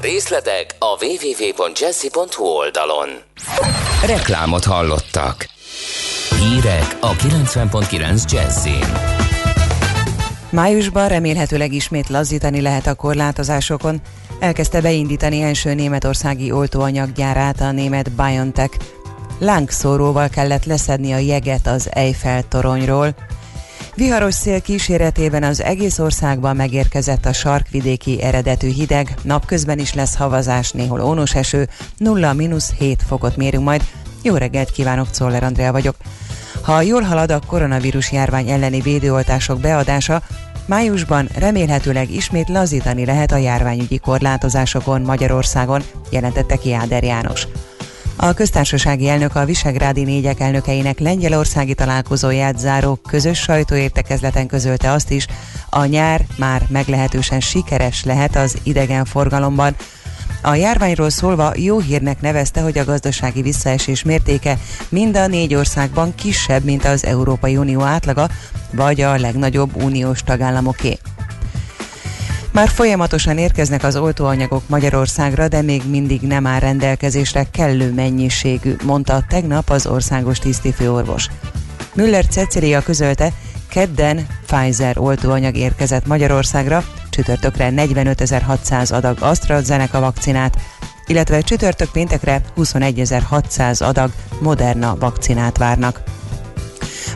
Részletek a www.jazzy.hu oldalon. Reklámot hallottak. Hírek a 90.9 Jazzin. Májusban remélhetőleg ismét lazzítani lehet a korlátozásokon. Elkezdte beindítani első németországi oltóanyaggyárát a német BioNTech. Lángszóróval kellett leszedni a jeget az Eiffel toronyról. Viharos szél kíséretében az egész országban megérkezett a sarkvidéki eredetű hideg, napközben is lesz havazás, néhol ónos eső, 0-7 fokot mérünk majd. Jó reggelt kívánok, Czoller Andrea vagyok. Ha jól halad a koronavírus járvány elleni védőoltások beadása, májusban remélhetőleg ismét lazítani lehet a járványügyi korlátozásokon Magyarországon, jelentette ki Áder János. A köztársasági elnök a Visegrádi négyek elnökeinek lengyelországi találkozóját záró közös sajtóértekezleten közölte azt is, a nyár már meglehetősen sikeres lehet az idegenforgalomban. A járványról szólva jó hírnek nevezte, hogy a gazdasági visszaesés mértéke mind a négy országban kisebb, mint az Európai Unió átlaga, vagy a legnagyobb uniós tagállamoké. Már folyamatosan érkeznek az oltóanyagok Magyarországra, de még mindig nem áll rendelkezésre kellő mennyiségű, mondta tegnap az országos tisztifőorvos. Müller Cecilia közölte, kedden Pfizer oltóanyag érkezett Magyarországra, csütörtökre 45.600 adag AstraZeneca vakcinát, illetve csütörtök péntekre 21.600 adag Moderna vakcinát várnak.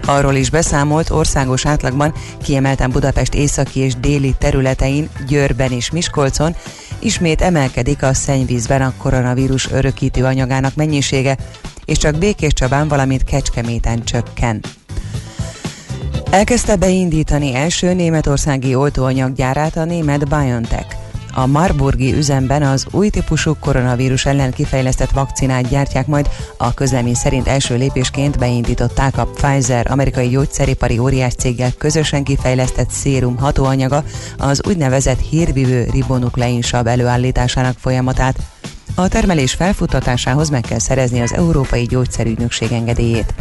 Arról is beszámolt országos átlagban, kiemelten Budapest északi és déli területein, Győrben és Miskolcon, ismét emelkedik a szennyvízben a koronavírus örökítő anyagának mennyisége, és csak Békés Csabán, valamint Kecskeméten csökken. Elkezdte beindítani első németországi oltóanyaggyárát a német BioNTech. A Marburgi üzemben az új típusú koronavírus ellen kifejlesztett vakcinát gyártják majd, a közlemény szerint első lépésként beindították a Pfizer amerikai gyógyszeripari óriás céggel közösen kifejlesztett szérum hatóanyaga, az úgynevezett hírvívő ribonukleinsav előállításának folyamatát. A termelés felfuttatásához meg kell szerezni az Európai Gyógyszerügynökség engedélyét.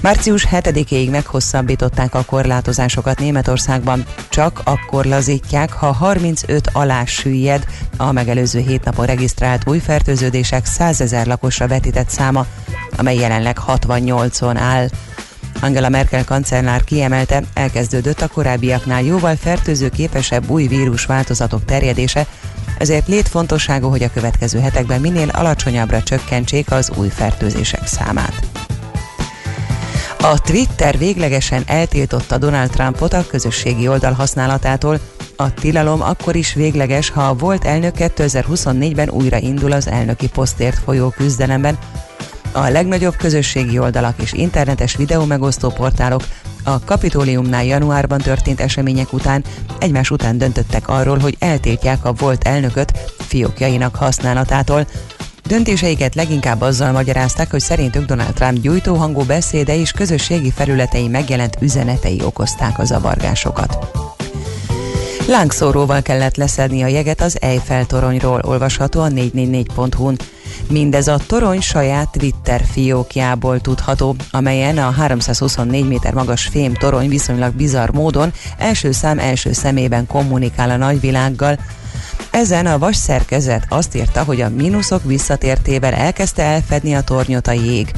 Március 7-ig meghosszabbították a korlátozásokat Németországban. Csak akkor lazítják, ha 35 alá süllyed a megelőző hét napon regisztrált új fertőződések 100 ezer lakosra vetített száma, amely jelenleg 68-on áll. Angela Merkel kancellár kiemelte, elkezdődött a korábbiaknál jóval fertőző képesebb új vírus változatok terjedése, ezért létfontosságú, hogy a következő hetekben minél alacsonyabbra csökkentsék az új fertőzések számát. A Twitter véglegesen eltiltotta Donald Trumpot a közösségi oldal használatától. A tilalom akkor is végleges, ha a volt elnök 2024-ben újra indul az elnöki posztért folyó küzdelemben. A legnagyobb közösségi oldalak és internetes videó megosztó portálok a Kapitóliumnál januárban történt események után egymás után döntöttek arról, hogy eltiltják a volt elnököt fiókjainak használatától. Döntéseiket leginkább azzal magyarázták, hogy szerintük Donald Trump gyújtóhangú beszéde és közösségi felületei megjelent üzenetei okozták a zavargásokat. Lángszóróval kellett leszedni a jeget az Eiffel toronyról, olvasható a 444.hu-n. Mindez a torony saját Twitter fiókjából tudható, amelyen a 324 méter magas fém torony viszonylag bizarr módon első szám első szemében kommunikál a nagyvilággal, ezen a vas szerkezet azt írta, hogy a mínuszok visszatértével elkezdte elfedni a tornyot a jég,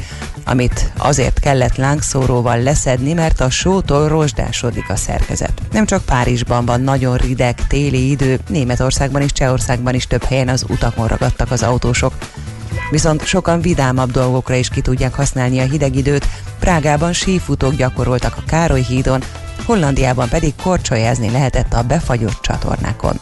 amit azért kellett lángszóróval leszedni, mert a sótól rozsdásodik a szerkezet. Nem csak Párizsban van nagyon rideg téli idő, Németországban és Csehországban is több helyen az utakon ragadtak az autósok. Viszont sokan vidámabb dolgokra is ki tudják használni a hideg időt. Prágában sífutók gyakoroltak a Károly hídon, Hollandiában pedig korcsolyázni lehetett a befagyott csatornákon.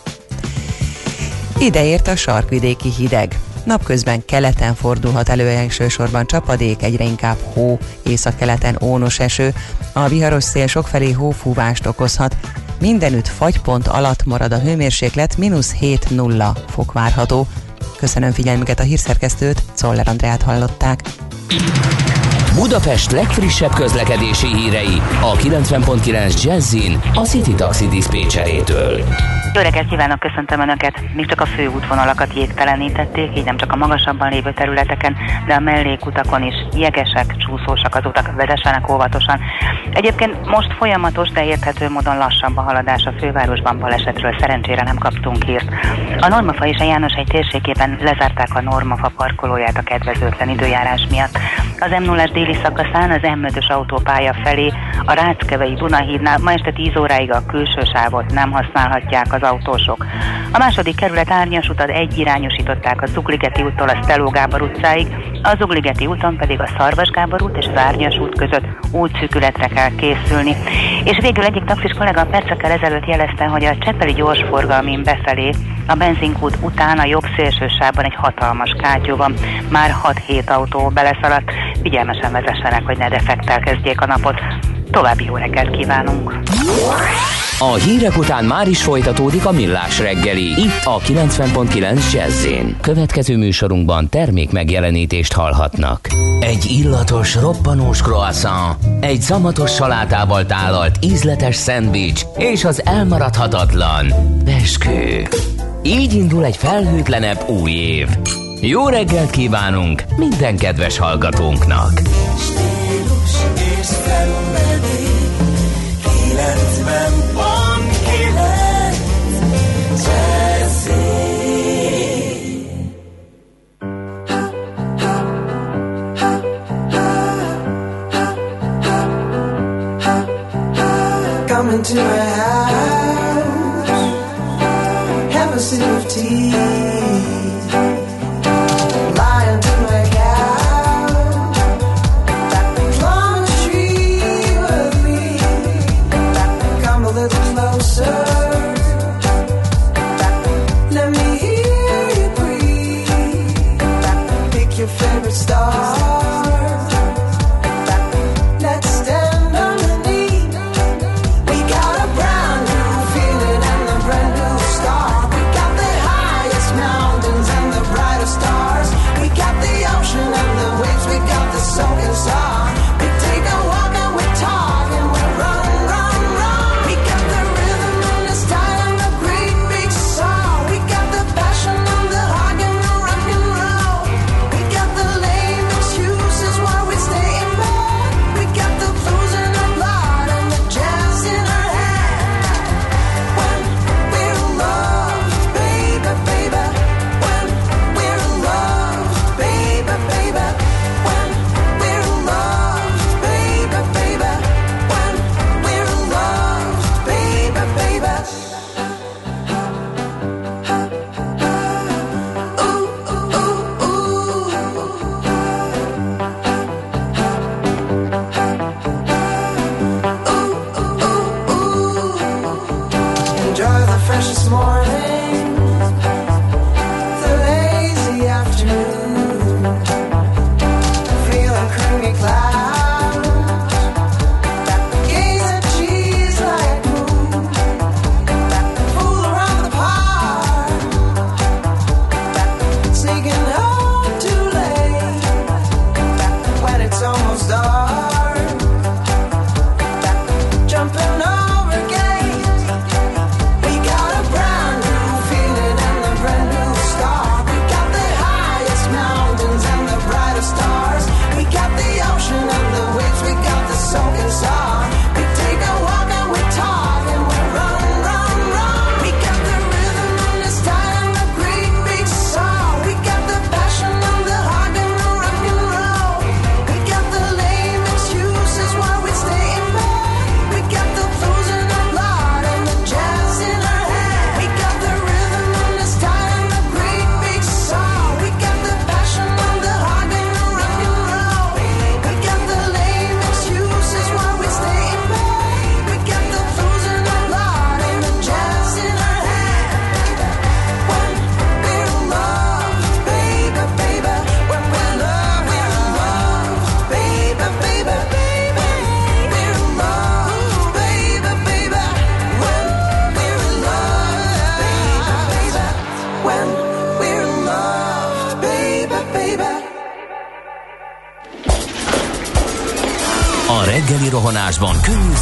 Ideért a sarkvidéki hideg. Napközben keleten fordulhat elő elsősorban csapadék, egyre inkább hó, északkeleten ónos eső. A viharos szél sokfelé hófúvást okozhat. Mindenütt fagypont alatt marad a hőmérséklet, mínusz 7-0 fok várható. Köszönöm figyelmüket a hírszerkesztőt, Czoller Andrát hallották. Budapest legfrissebb közlekedési hírei a 90.9 Jazzin a City Taxi Dispécsejétől. Jó reggelt kívánok, köszöntöm Önöket! Még csak a főútvonalakat jégtelenítették, így nem csak a magasabban lévő területeken, de a mellékutakon is jegesek, csúszósak az utak, vezessenek óvatosan. Egyébként most folyamatos, de érthető módon lassabb a haladás a fővárosban balesetről, szerencsére nem kaptunk hírt. A Normafa és a János egy térségében lezárták a Normafa parkolóját a kedvezőtlen időjárás miatt. Az m 0 déli szakaszán az M5-ös autópálya felé a Ráckevei Dunahídnál ma este 10 óráig a külső sávot nem használhatják az autósok. A második kerület árnyas utat egyirányosították a Zugligeti úttól a Steló Gábor utcáig, a Zugligeti úton pedig a Szarvas Gábor út és az Árnyas út között útszűkületre kell készülni. És végül egyik taxis kollega percekkel ezelőtt jelezte, hogy a Cseppeli gyorsforgalmin befelé a benzinkút után a jobb szélső sávban egy hatalmas kátyú van. Már 6-7 autó beleszaladt. Figyelmesen figyelmezessenek, hogy ne defektel kezdjék a napot. További jó reggelt kívánunk! A hírek után már is folytatódik a millás reggeli, itt a 90.9 jazz Következő műsorunkban termék megjelenítést hallhatnak. Egy illatos, roppanós croissant, egy zamatos salátával tálalt ízletes szendvics, és az elmaradhatatlan peskő. Így indul egy felhőtlenebb új év. Jó reggelt kívánunk minden kedves hallgatónknak! Stílus és szenvedély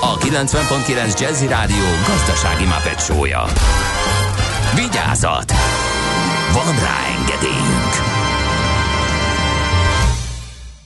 a 90.9 Jazzy Rádió gazdasági mapetsója. Vigyázat! Van rá engedélyünk!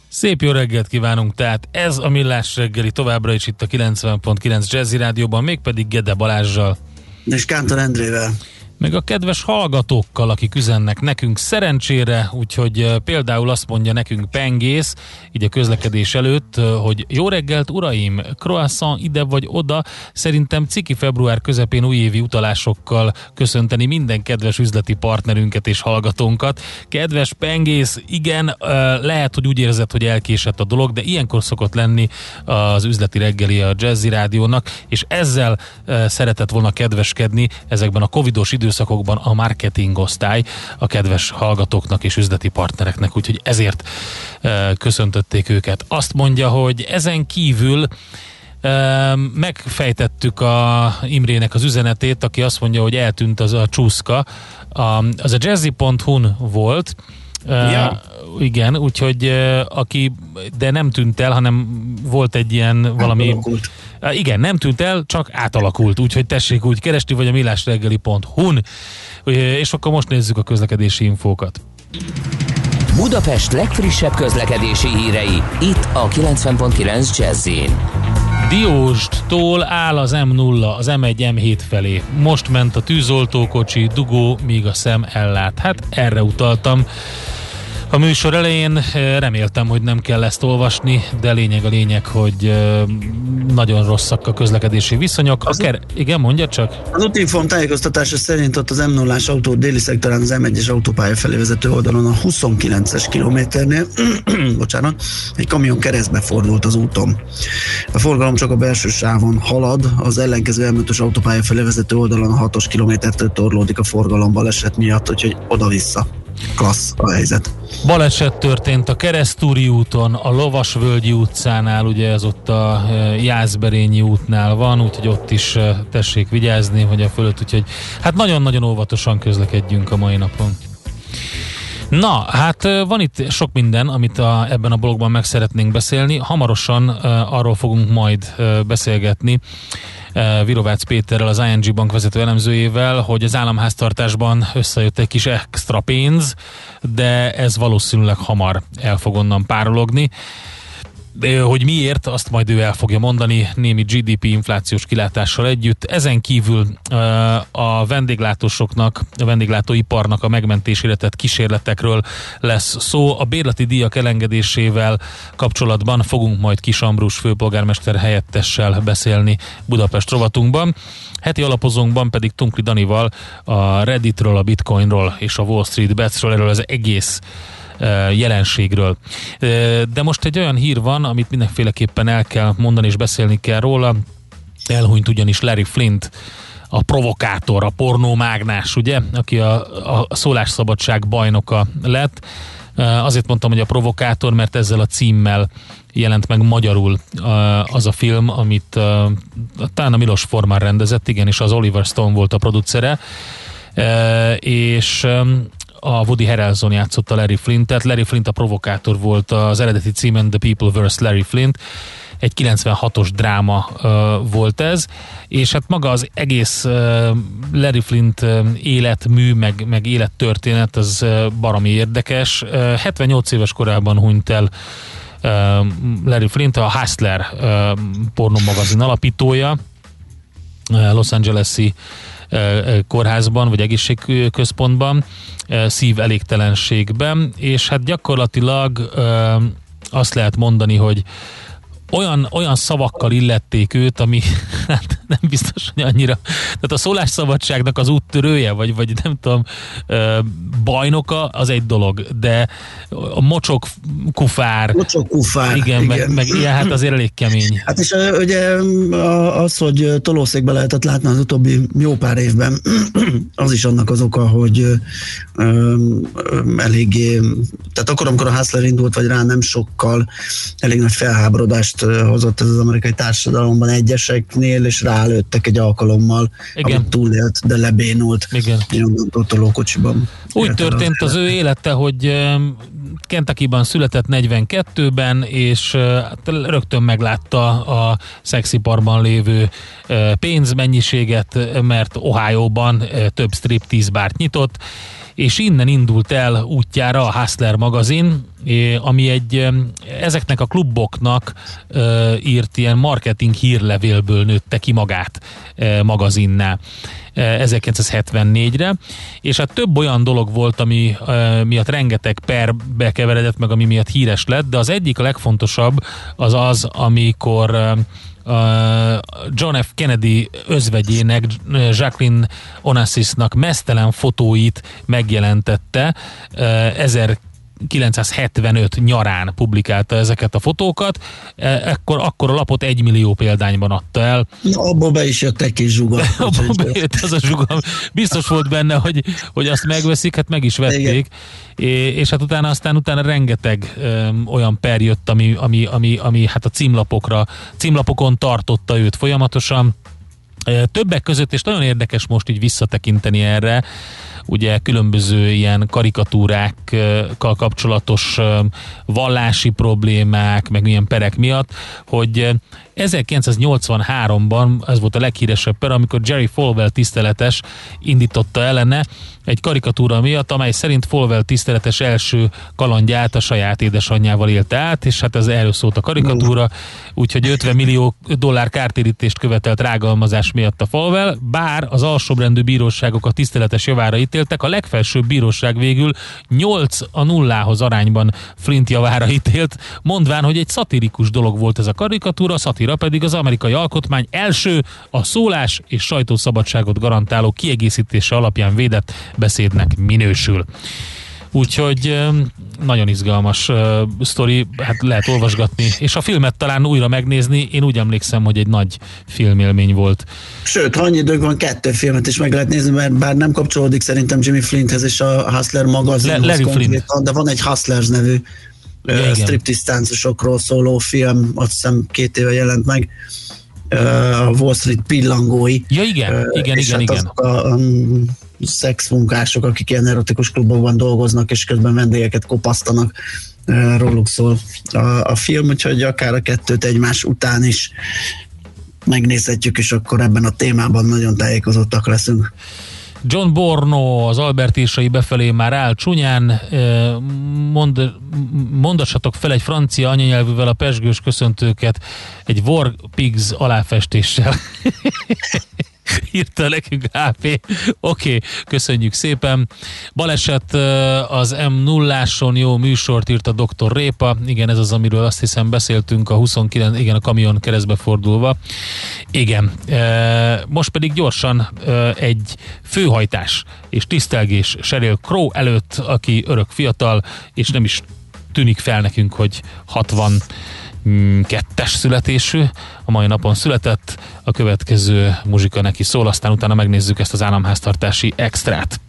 Szép jó reggelt kívánunk, tehát ez a Millás reggeli továbbra is itt a 90.9 Jazzy Rádióban, mégpedig Gede Balázsjal. És Kántor Endrével meg a kedves hallgatókkal, akik üzennek nekünk szerencsére, úgyhogy például azt mondja nekünk Pengész, így a közlekedés előtt, hogy jó reggelt, uraim, croissant ide vagy oda, szerintem ciki február közepén újévi utalásokkal köszönteni minden kedves üzleti partnerünket és hallgatónkat. Kedves Pengész, igen, eh, lehet, hogy úgy érzed, hogy elkésett a dolog, de ilyenkor szokott lenni az üzleti reggeli a Jazzy Rádiónak, és ezzel szeretett volna kedveskedni ezekben a covidos időszakokban a marketing osztály a kedves hallgatóknak és üzleti partnereknek, úgyhogy ezért eh, köszöntötték őket. Azt mondja, hogy ezen kívül eh, megfejtettük a Imrének az üzenetét, aki azt mondja, hogy eltűnt az a csúszka. Az a jazzy.hu-n volt, Ja. igen, úgyhogy eh, aki, de nem tűnt el, hanem volt egy ilyen valami... Átalakult. Eh, Igen, nem tűnt el, csak átalakult, úgyhogy tessék úgy keresni, vagy a millásreggeli.hu-n, Eh, és akkor most nézzük a közlekedési infókat. Budapest legfrissebb közlekedési hírei, itt a 90.9 jazz Diósdtól áll az M0, az M1, M7 felé. Most ment a tűzoltókocsi, dugó, míg a szem ellát. Hát erre utaltam. A műsor elején eh, reméltem, hogy nem kell ezt olvasni, de lényeg a lényeg, hogy eh, nagyon rosszak a közlekedési viszonyok. A ker- igen, mondja csak. Az útinform tájékoztatása szerint ott az m 0 autó déli szektorán az M1-es autópálya felé vezető oldalon a 29-es kilométernél, bocsánat, egy kamion keresztbe fordult az úton. A forgalom csak a belső sávon halad, az ellenkező M5-ös autópálya felé vezető oldalon a 6-os kilométertől torlódik a forgalom baleset miatt, úgyhogy oda-vissza. Klassz a helyzet. Baleset történt a Keresztúri úton, a Lovasvölgyi utcánál, ugye ez ott a e, Jászberényi útnál van, úgyhogy ott is e, tessék vigyázni, hogy a fölött, úgyhogy hát nagyon-nagyon óvatosan közlekedjünk a mai napon. Na, hát ö, van itt sok minden, amit a, ebben a blogban meg szeretnénk beszélni. Hamarosan uh, arról fogunk majd uh, beszélgetni uh, Virovácz Péterrel, az ING Bank vezető elemzőjével, hogy az államháztartásban összejött egy kis extra pénz, de ez valószínűleg hamar el fog onnan párologni. Hogy miért, azt majd ő el fogja mondani némi GDP inflációs kilátással együtt. Ezen kívül a vendéglátósoknak, a vendéglátóiparnak a megmentésére tett kísérletekről lesz szó. A bérleti díjak elengedésével kapcsolatban fogunk majd Kis Ambrus főpolgármester helyettessel beszélni Budapest rovatunkban. Heti alapozónkban pedig Tunkli Danival a Redditről, a Bitcoinról és a Wall Street Betsről, erről az egész jelenségről. De most egy olyan hír van, amit mindenféleképpen el kell mondani és beszélni kell róla. Elhunyt ugyanis Larry Flint, a provokátor, a pornómágnás, ugye, aki a, a szólásszabadság bajnoka lett. Azért mondtam, hogy a provokátor, mert ezzel a címmel jelent meg magyarul az a film, amit talán a Milos Forman rendezett, igen, és az Oliver Stone volt a producere, és a Woody Harrelson játszotta Larry Flintet. Larry Flint a provokátor volt az eredeti címen The People vs. Larry Flint. Egy 96-os dráma uh, volt ez, és hát maga az egész uh, Larry Flint uh, életmű, meg, meg élettörténet, az uh, baromi érdekes. Uh, 78 éves korában hunyt el uh, Larry Flint, a Hustler uh, pornomagazin alapítója, uh, Los Angeles-i uh, kórházban, vagy egészségközpontban, szív elégtelenségben, és hát gyakorlatilag azt lehet mondani, hogy olyan, olyan szavakkal illették őt, ami hát nem biztos, hogy annyira. Tehát a szólásszabadságnak az úttörője, vagy, vagy nem tudom, bajnoka, az egy dolog, de a mocsok kufár. Mocsok kufár, Igen, igen. Meg, meg ilyen, hát az elég kemény. Hát és ugye az, hogy tolószékbe lehetett látni az utóbbi jó pár évben, az is annak az oka, hogy eléggé, tehát akkor, amikor a Hustler indult, vagy rá nem sokkal, elég nagy felháborodást hozott ez az amerikai társadalomban egyeseknél, és rálőttek egy alkalommal, Igen. amit túlélt, de lebénult. Igen. Nyomdantó tolókocsiban. Úgy történt az ő élete, hogy Kentucky-ban született 42-ben, és hát rögtön meglátta a szexiparban lévő pénzmennyiséget, mert Ohio-ban több striptease bárt nyitott, és innen indult el útjára a Hustler magazin, ami egy ezeknek a kluboknak írt ilyen marketing hírlevélből nőtte ki magát e, magazinná e, 1974-re, és hát több olyan dolog volt, ami e, miatt rengeteg perbe keveredett, meg ami miatt híres lett, de az egyik a legfontosabb az az, amikor e, John F. Kennedy özvegyének, Jacqueline Onassisnak mesztelen fotóit megjelentette eh, 1975 nyarán publikálta ezeket a fotókat, Eh, ekkor, akkor a lapot egy millió példányban adta el. Na, abból be is jött egy kis zsuga. Abban bejött az a zsugam. Biztos volt benne, hogy, hogy azt megveszik, hát meg is vették. É, és hát utána aztán utána rengeteg öm, olyan per jött, ami, ami, ami, ami hát a címlapokra, címlapokon tartotta őt folyamatosan. Többek között, és nagyon érdekes most így visszatekinteni erre, ugye különböző ilyen karikatúrákkal kapcsolatos vallási problémák, meg ilyen perek miatt, hogy ö, 1983-ban ez volt a leghíresebb per, amikor Jerry Falwell tiszteletes indította ellene egy karikatúra miatt, amely szerint Falwell tiszteletes első kalandját a saját édesanyjával élte át, és hát ez erről szólt a karikatúra, úgyhogy 50 millió dollár kártérítést követelt rágalmazás miatt a Falwell, bár az alsóbrendű bíróságok a tiszteletes javára ítéltek, a legfelsőbb bíróság végül 8 a nullához arányban Flint javára ítélt, mondván, hogy egy szatirikus dolog volt ez a karikatúra, a szatira pedig az amerikai alkotmány első a szólás és sajtószabadságot garantáló kiegészítése alapján védett beszédnek minősül. Úgyhogy nagyon izgalmas uh, sztori, hát lehet olvasgatni, és a filmet talán újra megnézni, én úgy emlékszem, hogy egy nagy filmélmény volt. Sőt, ha annyi idők van, kettő filmet is meg lehet nézni, mert bár nem kapcsolódik szerintem Jimmy Flinthez és a Hustler magazinhoz Le- Flint. de van egy Hustlers nevű Ja, ja, igen. striptease táncosokról szóló film, azt hiszem két éve jelent meg, a Wall Street pillangói. Ja igen, igen, és igen, hát igen. azok a um, szexmunkások, akik ilyen erotikus klubokban dolgoznak, és közben vendégeket kopasztanak, ö, róluk szól a, a film, úgyhogy akár a kettőt egymás után is megnézhetjük, és akkor ebben a témában nagyon tájékozottak leszünk. John Borno az Albert írsai befelé már áll csúnyán, eh, mond, mondassatok fel egy francia anyanyelvűvel a pesgős köszöntőket egy War Pigs aláfestéssel. írta nekünk HP. Oké, okay, köszönjük szépen. Baleset az M0-áson jó műsort írt a Dr. Répa. Igen, ez az, amiről azt hiszem beszéltünk a 29, igen, a kamion keresztbe fordulva. Igen, most pedig gyorsan egy főhajtás és tisztelgés Sheryl Crow előtt, aki örök fiatal, és nem is tűnik fel nekünk, hogy 60 kettes születésű, a mai napon született, a következő muzsika neki szól, aztán utána megnézzük ezt az államháztartási extrát.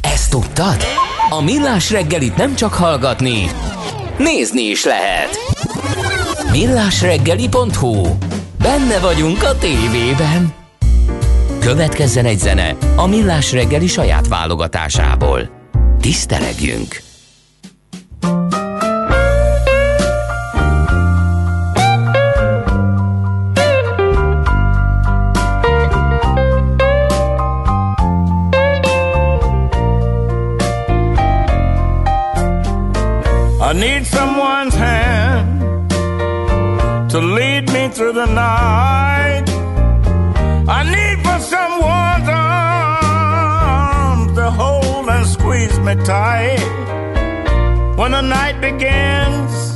Ezt tudtad? A Millás reggelit nem csak hallgatni, nézni is lehet. Millásreggeli.hu Benne vagyunk a tévében. Következzen egy zene a Millás reggeli saját válogatásából. Tisztelegjünk! Me tight. When the night begins,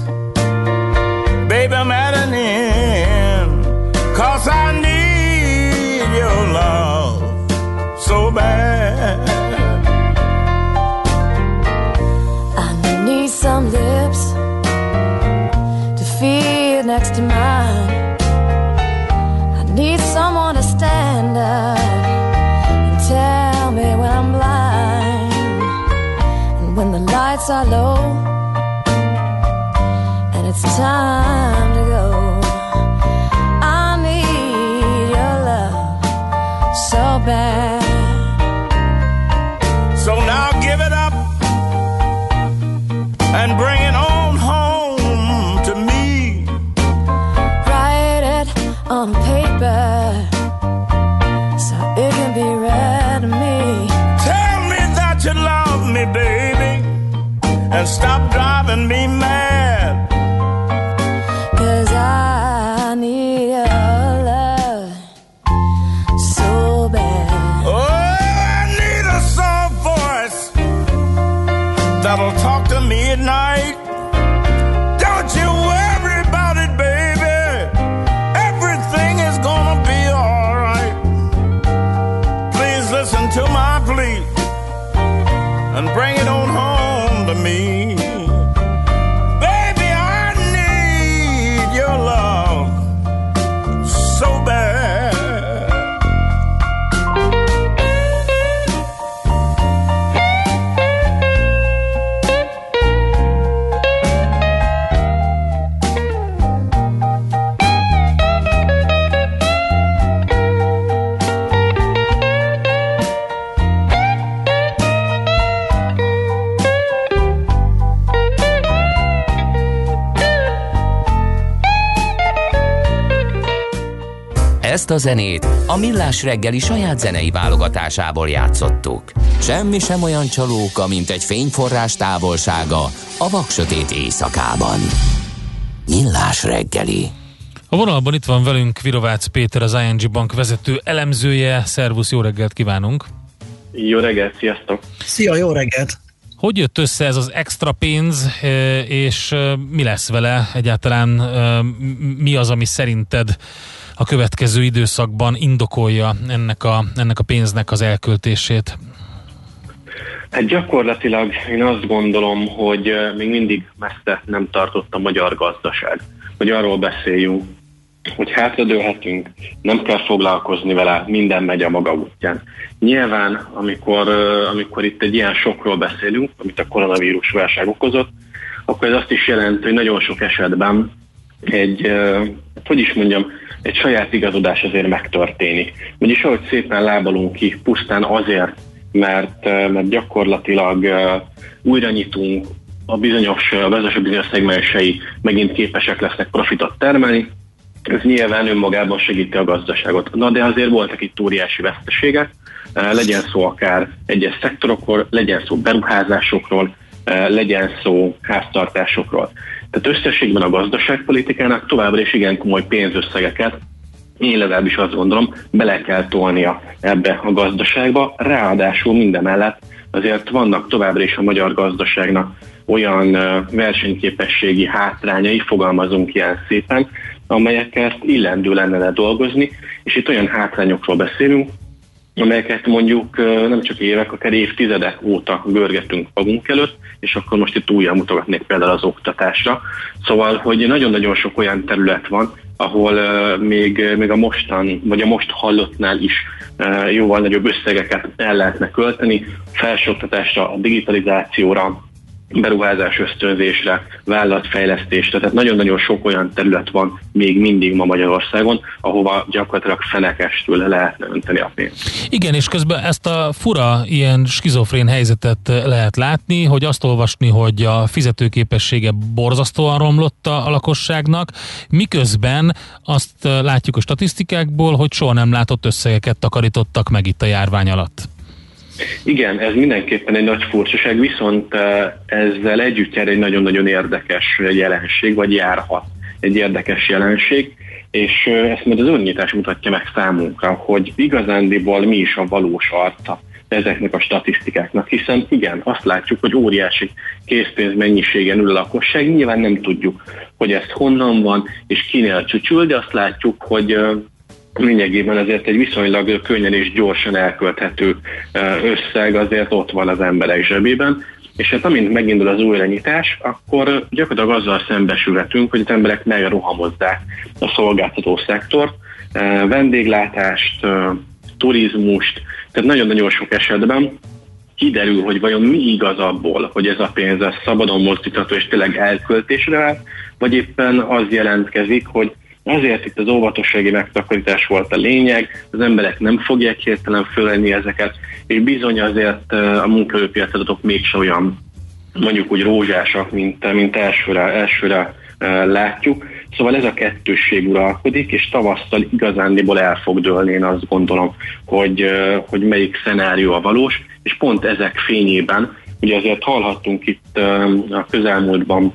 Ezt a zenét a Millás reggeli saját zenei válogatásából játszottuk. Semmi sem olyan csalóka, mint egy fényforrás távolsága a vaksötét éjszakában. Millás reggeli. A vonalban itt van velünk Virovácz Péter, az ING Bank vezető elemzője. Szervusz, jó reggelt kívánunk! Jó reggelt, sziasztok! Szia, jó reggelt! Hogy jött össze ez az extra pénz, eh, és eh, mi lesz vele egyáltalán? m- Mi az, ami szerinted a következő időszakban indokolja ennek a, ennek a pénznek az elköltését? Hát gyakorlatilag én azt gondolom, hogy még mindig messze nem tartott a magyar gazdaság. Hogy arról beszéljünk, hogy hátradőlhetünk, nem kell foglalkozni vele, minden megy a maga útján. Nyilván, amikor, amikor itt egy ilyen sokról beszélünk, amit a koronavírus válság okozott, akkor ez azt is jelenti, hogy nagyon sok esetben egy, hát hogy is mondjam, egy saját igazodás azért megtörténik. Vagyis ahogy szépen lábalunk ki, pusztán azért, mert, mert gyakorlatilag újra nyitunk, a bizonyos, a gazdaság bizonyos szegmensei megint képesek lesznek profitot termelni, ez nyilván önmagában segíti a gazdaságot. Na de azért voltak itt óriási veszteségek, legyen szó akár egyes szektorokról, legyen szó beruházásokról, legyen szó háztartásokról. Tehát összességben a gazdaságpolitikának továbbra is igen komoly pénzösszegeket én legalábbis azt gondolom, bele kell tolnia ebbe a gazdaságba. Ráadásul mindemellett azért vannak továbbra is a magyar gazdaságnak olyan versenyképességi hátrányai, fogalmazunk ilyen szépen, amelyeket illendő lenne le dolgozni, és itt olyan hátrányokról beszélünk, amelyeket mondjuk nem csak évek, akár évtizedek óta görgetünk magunk előtt, és akkor most itt újra mutogatnék például az oktatásra. Szóval, hogy nagyon-nagyon sok olyan terület van, ahol még, még a mostan, vagy a most hallottnál is jóval nagyobb összegeket el lehetne költeni, felsőoktatásra, a digitalizációra, beruházás ösztönzésre, vállalatfejlesztésre, tehát nagyon-nagyon sok olyan terület van még mindig ma Magyarországon, ahova gyakorlatilag fenekestül lehetne önteni a pénzt. Igen, és közben ezt a fura, ilyen skizofrén helyzetet lehet látni, hogy azt olvasni, hogy a fizetőképessége borzasztóan romlott a lakosságnak, miközben azt látjuk a statisztikákból, hogy soha nem látott összegeket takarítottak meg itt a járvány alatt. Igen, ez mindenképpen egy nagy furcsaság, viszont eh, ezzel együtt jár egy nagyon-nagyon érdekes jelenség, vagy járhat egy érdekes jelenség, és eh, ezt majd az önnyitás mutatja meg számunkra, hogy igazándiból mi is a valós arca ezeknek a statisztikáknak, hiszen igen, azt látjuk, hogy óriási készpénz mennyiségen ül a lakosság, nyilván nem tudjuk, hogy ez honnan van, és kinél csücsül, de azt látjuk, hogy eh, lényegében ezért egy viszonylag könnyen és gyorsan elkölthető összeg azért ott van az emberek zsebében, és hát amint megindul az újranyitás, akkor gyakorlatilag azzal szembesülhetünk, hogy az emberek megrohamozzák a szolgáltató szektort, vendéglátást, turizmust, tehát nagyon-nagyon sok esetben kiderül, hogy vajon mi igaz abból, hogy ez a pénz ez szabadon mozdítható és tényleg elköltésre vagy éppen az jelentkezik, hogy Azért itt az óvatossági megtakarítás volt a lényeg, az emberek nem fogják hirtelen fölvenni ezeket, és bizony azért a munkaerőpiaci adatok mégse olyan mondjuk úgy rózsásak, mint, mint elsőre, elsőre látjuk. Szóval ez a kettősség uralkodik, és tavasszal igazándiból el fog dőlni, én azt gondolom, hogy, hogy melyik szenárió a valós, és pont ezek fényében Ugye azért hallhattunk itt a közelmúltban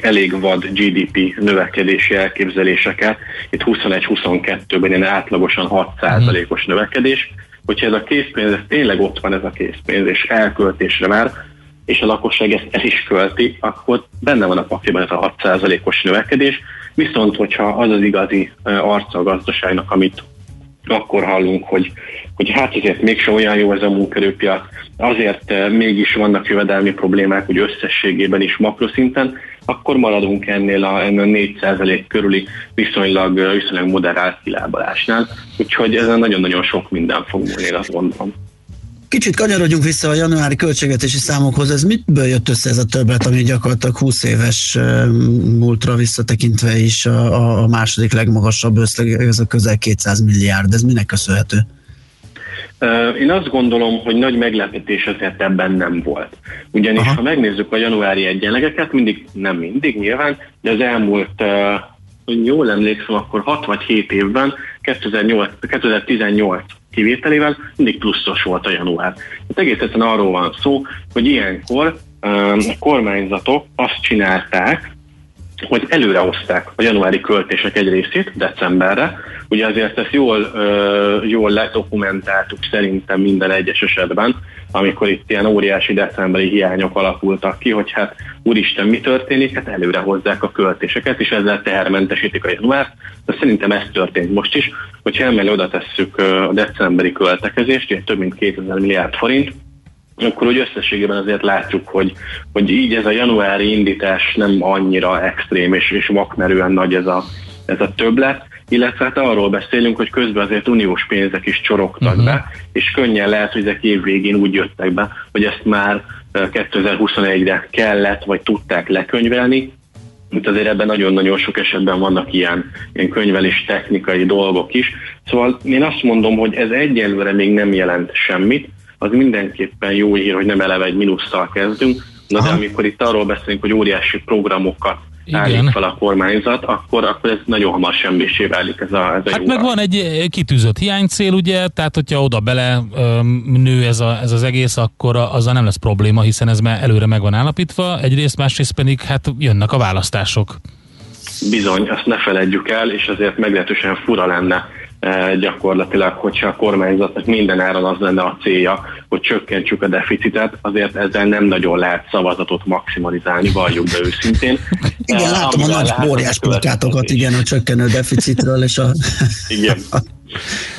elég vad GDP növekedési elképzeléseket. Itt 21-22-ben ilyen átlagosan 6%-os növekedés. Hogyha ez a készpénz, ez tényleg ott van ez a készpénz, és elköltésre már, és a lakosság ezt el is költi, akkor benne van a pakliban ez a 6%-os növekedés. Viszont, hogyha az az igazi arca a gazdaságnak, amit akkor hallunk, hogy, hogy hát azért mégsem olyan jó ez a munkerőpiac, azért eh, mégis vannak jövedelmi problémák, hogy összességében is makroszinten, akkor maradunk ennél a, ennél a 4% körüli viszonylag, eh, viszonylag moderált kilábalásnál. Úgyhogy ezen nagyon-nagyon sok minden fog múlni, azt gondolom. Kicsit kanyarodjunk vissza a januári költségvetési számokhoz. Ez mitből jött össze ez a többlet, ami gyakorlatilag 20 éves múltra visszatekintve is a, a- második legmagasabb összeg, ez a közel 200 milliárd. Ez minek köszönhető? Én azt gondolom, hogy nagy meglepetés azért ebben nem volt. Ugyanis, Aha. ha megnézzük a januári egyenlegeket, mindig, nem mindig nyilván, de az elmúlt, hogy jól emlékszem, akkor 6 vagy 7 évben, 2008, 2018 kivételével mindig pluszos volt a január. Hát egész egyszerűen arról van szó, hogy ilyenkor ö, a kormányzatok azt csinálták, hogy előrehozták a januári költések egy részét decemberre. Ugye azért ezt jól, jól ledokumentáltuk szerintem minden egyes esetben, amikor itt ilyen óriási decemberi hiányok alakultak ki, hogy hát úristen, mi történik? Hát előre hozzák a költéseket, és ezzel tehermentesítik a januárt. De szerintem ez történt most is, hogyha emellé oda tesszük a decemberi költekezést, ugye több mint 2000 milliárd forint, akkor úgy összességében azért látjuk, hogy, hogy így ez a januári indítás nem annyira extrém és, és vakmerően nagy ez a, ez a többlet, illetve hát arról beszélünk, hogy közben azért uniós pénzek is csorogtak uh-huh. be, és könnyen lehet, hogy ezek év végén úgy jöttek be, hogy ezt már eh, 2021-re kellett, vagy tudták lekönyvelni, itt azért ebben nagyon-nagyon sok esetben vannak ilyen, ilyen könyvelés technikai dolgok is. Szóval én azt mondom, hogy ez egyelőre még nem jelent semmit, az mindenképpen jó hír, hogy nem eleve egy mínusszal kezdünk, na de amikor itt arról beszélünk, hogy óriási programokat. Állít fel a kormányzat, akkor, akkor ez nagyon hamar semmisé válik ez a, ez a Hát jó meg van egy eh, kitűzött hiánycél, ugye, tehát hogyha oda bele öm, nő ez, a, ez az egész, akkor azzal nem lesz probléma, hiszen ez már előre meg van állapítva, egyrészt, másrészt pedig hát jönnek a választások. Bizony, azt ne feledjük el, és azért meglehetősen fura lenne gyakorlatilag, hogyha a kormányzatnak minden áron az lenne a célja, hogy csökkentsük a deficitet, azért ezzel nem nagyon lehet szavazatot maximalizálni, valljuk be őszintén. Igen, Eh, látom a nagy óriás plakátokat, igen, a csökkenő deficitről, és a... Igen.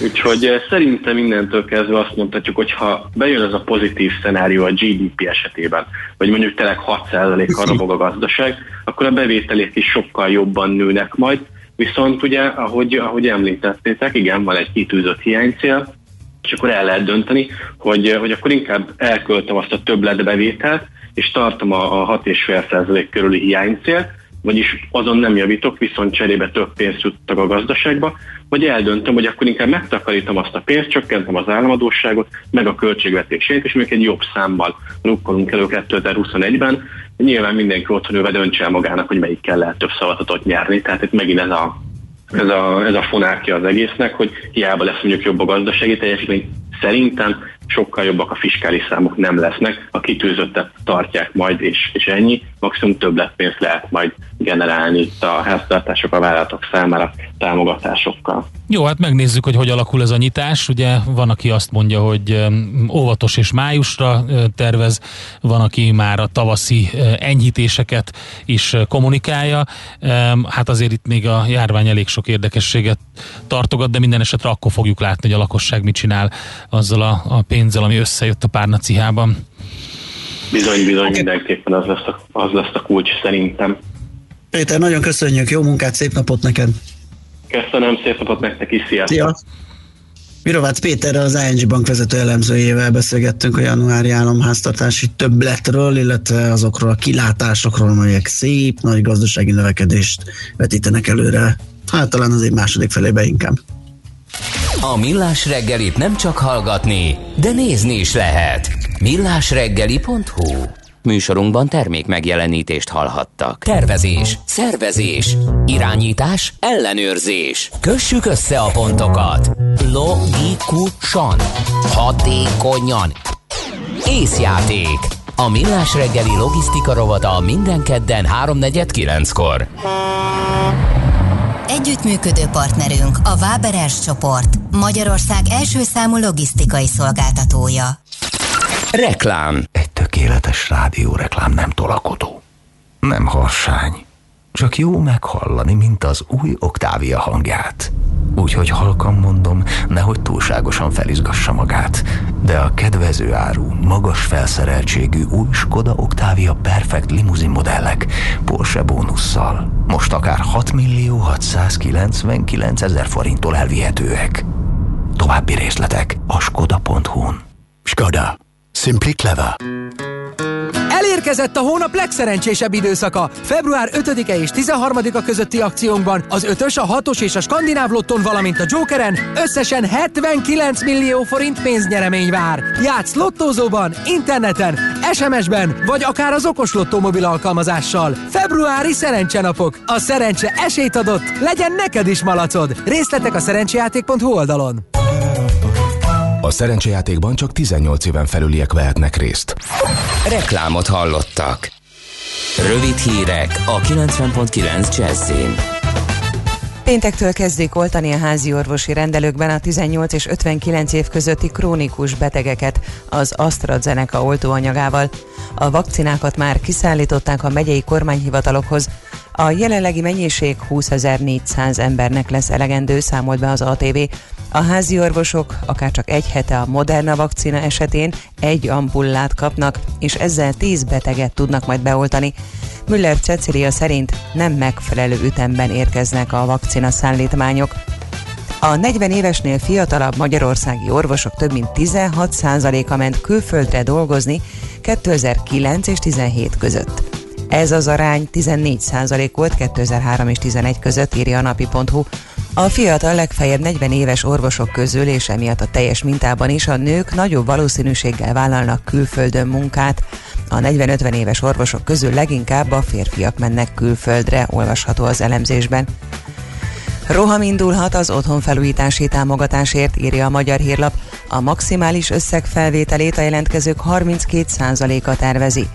Úgyhogy eh, szerintem innentől kezdve azt mondhatjuk, hogy ha bejön ez a pozitív szenárió a GDP esetében, vagy mondjuk tényleg 6%-kal robog a gazdaság, akkor a bevételek is sokkal jobban nőnek majd, viszont ugye, ahogy, ahogy említettétek, igen, van egy kitűzött hiánycél, és akkor el lehet dönteni, hogy, hogy akkor inkább elköltöm azt a többletbevételt, és tartom a, a 6,5% körüli hiánycélt, vagyis azon nem javítok, viszont cserébe több pénzt juttak a gazdaságba, vagy eldöntöm, hogy akkor inkább megtakarítom azt a pénzt, csökkentem az államadóságot, meg a költségvetését, és még egy jobb számmal rukkolunk elő 2021-ben. Nyilván mindenki otthon ülve döntse magának, hogy melyikkel lehet több szavazatot nyerni, tehát itt megint ez a ez a, ez a fonákja az egésznek, hogy hiába lesz mondjuk jobb a gazdasági teljesítmény, szerintem sokkal jobbak a fiskális számok nem lesznek, a kitűzöttet tartják majd, és, és ennyi, maximum többletpénzt lehet majd generálni itt a háztartások, a vállalatok számára támogatásokkal. Jó, hát megnézzük, hogy hogy alakul ez a nyitás. Ugye van, aki azt mondja, hogy óvatos és májusra tervez, van, aki már a tavaszi enyhítéseket is kommunikálja. Hát azért itt még a járvány elég sok érdekességet tartogat, de minden esetre akkor fogjuk látni, hogy a lakosság mit csinál azzal a, a pénzzel, ami összejött a párnacihában. Bizony, bizony, mindenképpen az lesz, a, az lesz a kulcs szerintem. Péter, nagyon köszönjük, jó munkát, szép napot neked! Köszönöm, szép napot nektek is, sziasztok! Szia! Mirovácz Péterrel, az ING Bank vezető elemzőjével beszélgettünk a januári államháztartási többletről, illetve azokról a kilátásokról, amelyek szép, nagy gazdasági növekedést vetítenek előre. Hát talán az év második felébe inkább. A Millás reggelit nem csak hallgatni, de nézni is lehet. millásreggeli.hu Műsorunkban termék megjelenítést hallhattak. Tervezés, szervezés, irányítás, ellenőrzés. Kössük össze a pontokat. Logikusan, hatékonyan. Észjáték. A Millás reggeli logisztika rovata minden kedden 3.49-kor. Együttműködő partnerünk a Váberes csoport, Magyarország első számú logisztikai szolgáltatója. Reklám. Egy tökéletes rádióreklám nem tolakodó. Nem harsány. Csak jó meghallani, mint az új Oktávia hangját. Úgyhogy halkan mondom, nehogy túlságosan felizgassa magát. De a kedvező áru, magas felszereltségű új Skoda Octavia Perfect limuzin modellek Porsche bónusszal most akár 6 millió 699 ezer forinttól elvihetőek. További részletek a skoda.hu-n. Skoda. Simply clever. Elérkezett a hónap legszerencsésebb időszaka. Február 5-e és 13-a közötti akciónkban az 5-ös, a 6-os és a skandináv lotton, valamint a Jokeren összesen 79 millió forint pénznyeremény vár. Játsz lottózóban, interneten, SMS-ben, vagy akár az okos lottó mobil alkalmazással. Februári szerencsenapok. A szerencse esélyt adott. Legyen neked is malacod. Részletek a szerencsejáték.hu oldalon. A szerencsejátékban csak 18 éven felüliek vehetnek részt. Reklámot hallottak. Rövid hírek a 90.9 Jazzin. Péntektől kezdik oltani a házi orvosi rendelőkben a 18 és 59 év közötti krónikus betegeket az AstraZeneca oltóanyagával. A vakcinákat már kiszállították a megyei kormányhivatalokhoz. A jelenlegi mennyiség 20.400 embernek lesz elegendő, számolt be az ATV. A házi orvosok akár csak egy hete a Moderna vakcina esetén egy ampullát kapnak, és ezzel 10 beteget tudnak majd beoltani. Müller Cecilia szerint nem megfelelő ütemben érkeznek a vakcina szállítmányok. A 40 évesnél fiatalabb magyarországi orvosok több mint 16%-a ment külföldre dolgozni 2009 és 17 között. Ez az arány 14% volt 2003 és 11 között, írja a napi.hu. A fiatal legfeljebb 40 éves orvosok közül, és emiatt a teljes mintában is a nők nagyobb valószínűséggel vállalnak külföldön munkát. A 40-50 éves orvosok közül leginkább a férfiak mennek külföldre, olvasható az elemzésben. Roham indulhat az otthonfelújítási támogatásért, írja a Magyar Hírlap. A maximális összeg felvételét a jelentkezők 32%-a tervezi.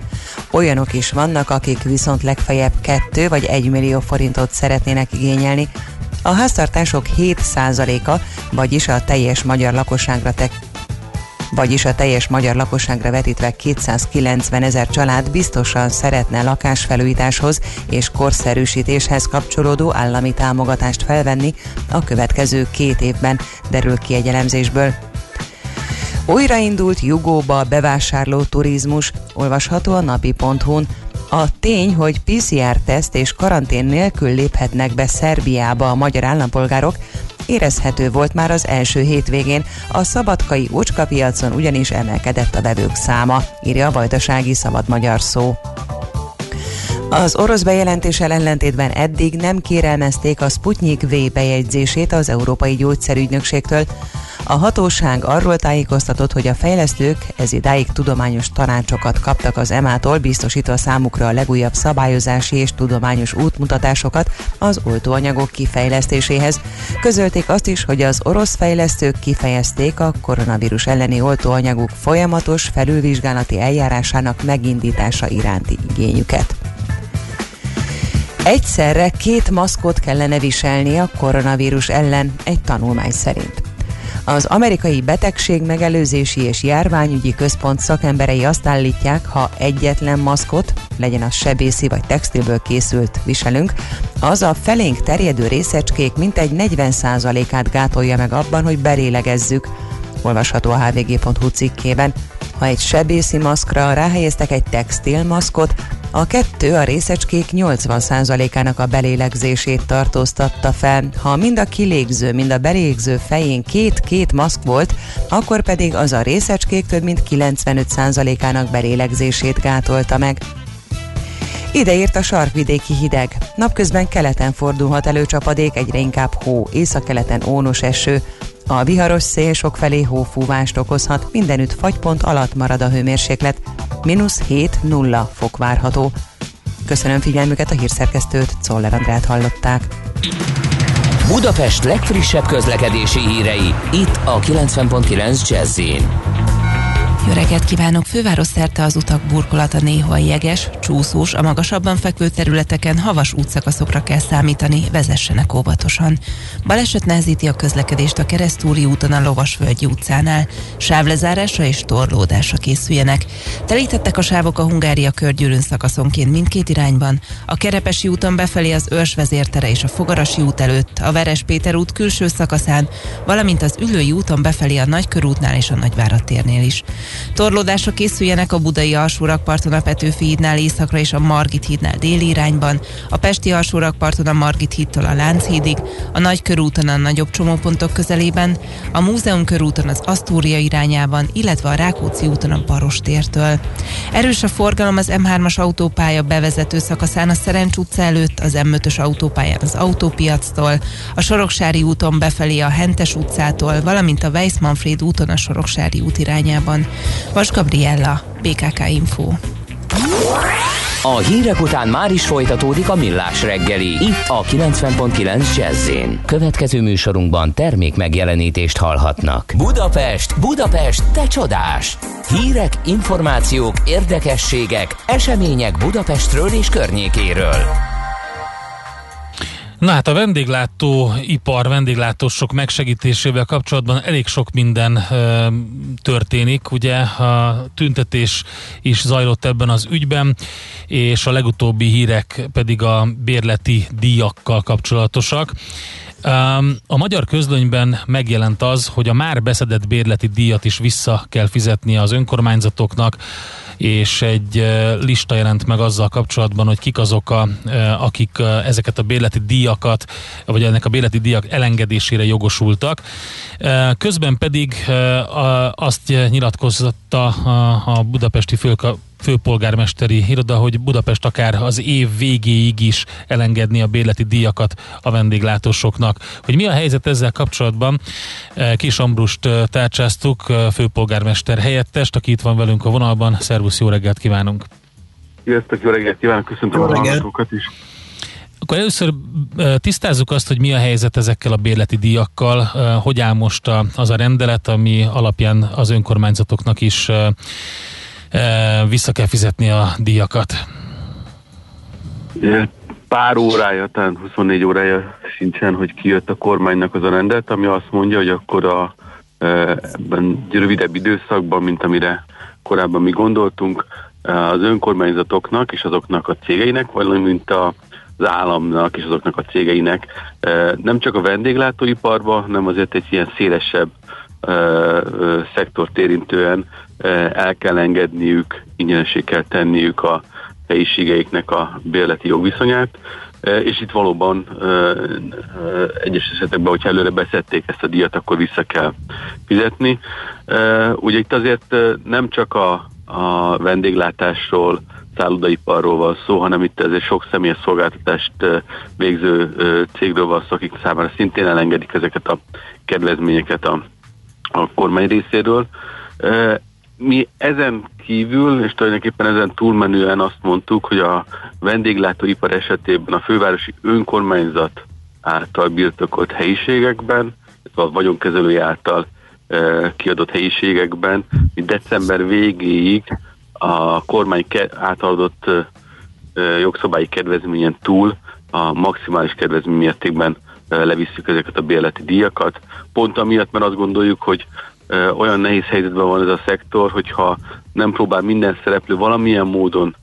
Olyanok is vannak, akik viszont legfeljebb 2 vagy 1 millió forintot szeretnének igényelni. A háztartások 7%-a, vagyis a teljes magyar lakosságra tek vagyis a teljes magyar lakosságra vetítve 290 ezer család biztosan szeretne lakásfelújításhoz és korszerűsítéshez kapcsolódó állami támogatást felvenni a következő két évben, derül ki egy elemzésből. Újraindult Jugóba bevásárló turizmus, olvasható a napi.hu-n. A tény, hogy PCR-teszt és karantén nélkül léphetnek be Szerbiába a magyar állampolgárok, érezhető volt már az első hétvégén. A szabadkai ócskapiacon ugyanis emelkedett a vevők száma, írja a vajdasági szabad magyar szó. Az orosz bejelentéssel ellentétben eddig nem kérelmezték a Sputnik V bejegyzését az Európai Gyógyszerügynökségtől. A hatóság arról tájékoztatott, hogy a fejlesztők ez idáig tudományos tanácsokat kaptak az EMA-tól, biztosítva számukra a legújabb szabályozási és tudományos útmutatásokat az oltóanyagok kifejlesztéséhez. Közölték azt is, hogy az orosz fejlesztők kifejezték a koronavírus elleni oltóanyagok folyamatos felülvizsgálati eljárásának megindítása iránti igényüket. Egyszerre két maszkot kellene viselni a koronavírus ellen, egy tanulmány szerint. Az amerikai betegség megelőzési és járványügyi központ szakemberei azt állítják, ha egyetlen maszkot, legyen az sebészi vagy textilből készült viselünk, az a felénk terjedő részecskék mintegy 40%-át gátolja meg abban, hogy belélegezzük. Olvasható a hvg.hu cikkében. Ha egy sebészi maszkra ráhelyeztek egy textil maszkot, a kettő a részecskék 80%-ának a belélegzését tartóztatta fel. Ha mind a kilégző, mind a belégző fején két-két maszk volt, akkor pedig az a részecskék több mint 95%-ának belélegzését gátolta meg. Ide ért a sarkvidéki hideg. Napközben keleten fordulhat elő csapadék, egyre inkább hó, északkeleten ónos eső. A viharos szél sokfelé hófúvást okozhat, mindenütt fagypont alatt marad a hőmérséklet, mínusz 7-0 fok várható. Köszönöm figyelmüket a hírszerkesztőt, Czoller Andrát hallották. Budapest legfrissebb közlekedési hírei, itt a 90.9 jazz Jó reggelt kívánok! Főváros szerte az utak burkolata néha jeges, csúszós, a magasabban fekvő területeken havas útszakaszokra kell számítani, vezessenek óvatosan. Baleset nehezíti a közlekedést a Keresztúri úton a Lovasvölgyi utcánál. Sávlezárásra és torlódásra készüljenek. Telítettek a sávok a Hungária körgyűrűn szakaszonként mindkét irányban. A Kerepesi úton befelé az Őrs vezértere és a Fogarasi út előtt, a Veres Péter út külső szakaszán, valamint az Ülői úton befelé a Nagykörútnál és a Nagyvárad térnél is. Torlódásra készüljenek a budai alsórakparton a Petőfi hídnál északra és a Margit hídnál déli irányban, a pesti alsórakparton a Margit hídtól a Lánchídig, a Nagykörúton a nagyobb csomópontok közelében, a Múzeum körúton az Asztória irányában, illetve a Rákóczi úton a Barostértől. Erős a forgalom az M3-as autópálya bevezető szakaszán a Szerencs utca előtt, az M5-ös autópályán az autópiactól, a Soroksári úton befelé a Hentes utcától, valamint a Weiss-Manfred úton a Soroksári út irányában. Vas Gabriella, BKK Info. A hírek után már is folytatódik a millás reggeli. Itt a 90.9 jazz Következő műsorunkban termék megjelenítést hallhatnak. Budapest, Budapest, te csodás! Hírek, információk, érdekességek, események Budapestről és környékéről. Na hát a vendéglátó ipar, vendéglátósok megsegítésével kapcsolatban elég sok minden ö, történik. Ugye a tüntetés is zajlott ebben az ügyben, és a legutóbbi hírek pedig a bérleti díjakkal kapcsolatosak. A magyar közlönyben megjelent az, hogy a már beszedett bérleti díjat is vissza kell fizetni az önkormányzatoknak, és egy lista jelent meg azzal kapcsolatban, hogy kik azok, a, akik ezeket a bérleti díjakat, vagy ennek a bérleti díjak elengedésére jogosultak. Közben pedig azt nyilatkoztatta a, budapesti főka, főpolgármesteri iroda, hogy Budapest akár az év végéig is elengedni a bérleti díjakat a vendéglátósoknak. Hogy mi a helyzet ezzel kapcsolatban? eh, Kis Ambrust eh, tárcsáztuk, eh, főpolgármester helyettest, aki itt van velünk a vonalban. Szervusz, jó reggelt kívánunk! Sziasztok, jó reggelt kívánok, köszöntöm a hallgatókat is. Akkor először tisztázzuk azt, hogy mi a helyzet ezekkel a bérleti díjakkal, hogy áll most az a rendelet, ami alapján az önkormányzatoknak is vissza kell fizetni a díjakat. Pár órája, talán 24 órája sincsen, hogy kijött a kormánynak az a rendelet, ami azt mondja, hogy akkor a, e, ebben rövidebb időszakban, mint amire korábban mi gondoltunk, e, az önkormányzatoknak és azoknak a cégeinek, valamint a, az államnak és azoknak a cégeinek nem csak a vendéglátóiparba, hanem azért egy ilyen szélesebb szektort érintően el kell engedniük, ingyenesé kell tenniük a helyiségeiknek a bérleti jogviszonyát, és itt valóban egyes esetekben, hogyha előre beszedték ezt a díjat, akkor vissza kell fizetni. Ugye itt azért nem csak a, a vendéglátásról, szállodaiparról van szó, hanem itt ezért sok személyes szolgáltatást végző cégről van szó, akik számára szintén elengedik ezeket a kedvezményeket a, a kormány részéről. Mi ezen kívül, és tulajdonképpen ezen túlmenően azt mondtuk, hogy a vendéglátóipar esetében a fővárosi önkormányzat által birtokolt helyiségekben, a vagyonkezelői által ö, kiadott helyiségekben, mi december végéig a kormány ke- által adott ö, ö, jogszabályi kedvezményen túl a maximális kedvezmény mértékben ö, levisszük ezeket a bérleti díjakat. Pont amiatt, mert azt gondoljuk, hogy olyan nehéz helyzetben van ez a szektor, hogyha nem próbál minden szereplő valamilyen módon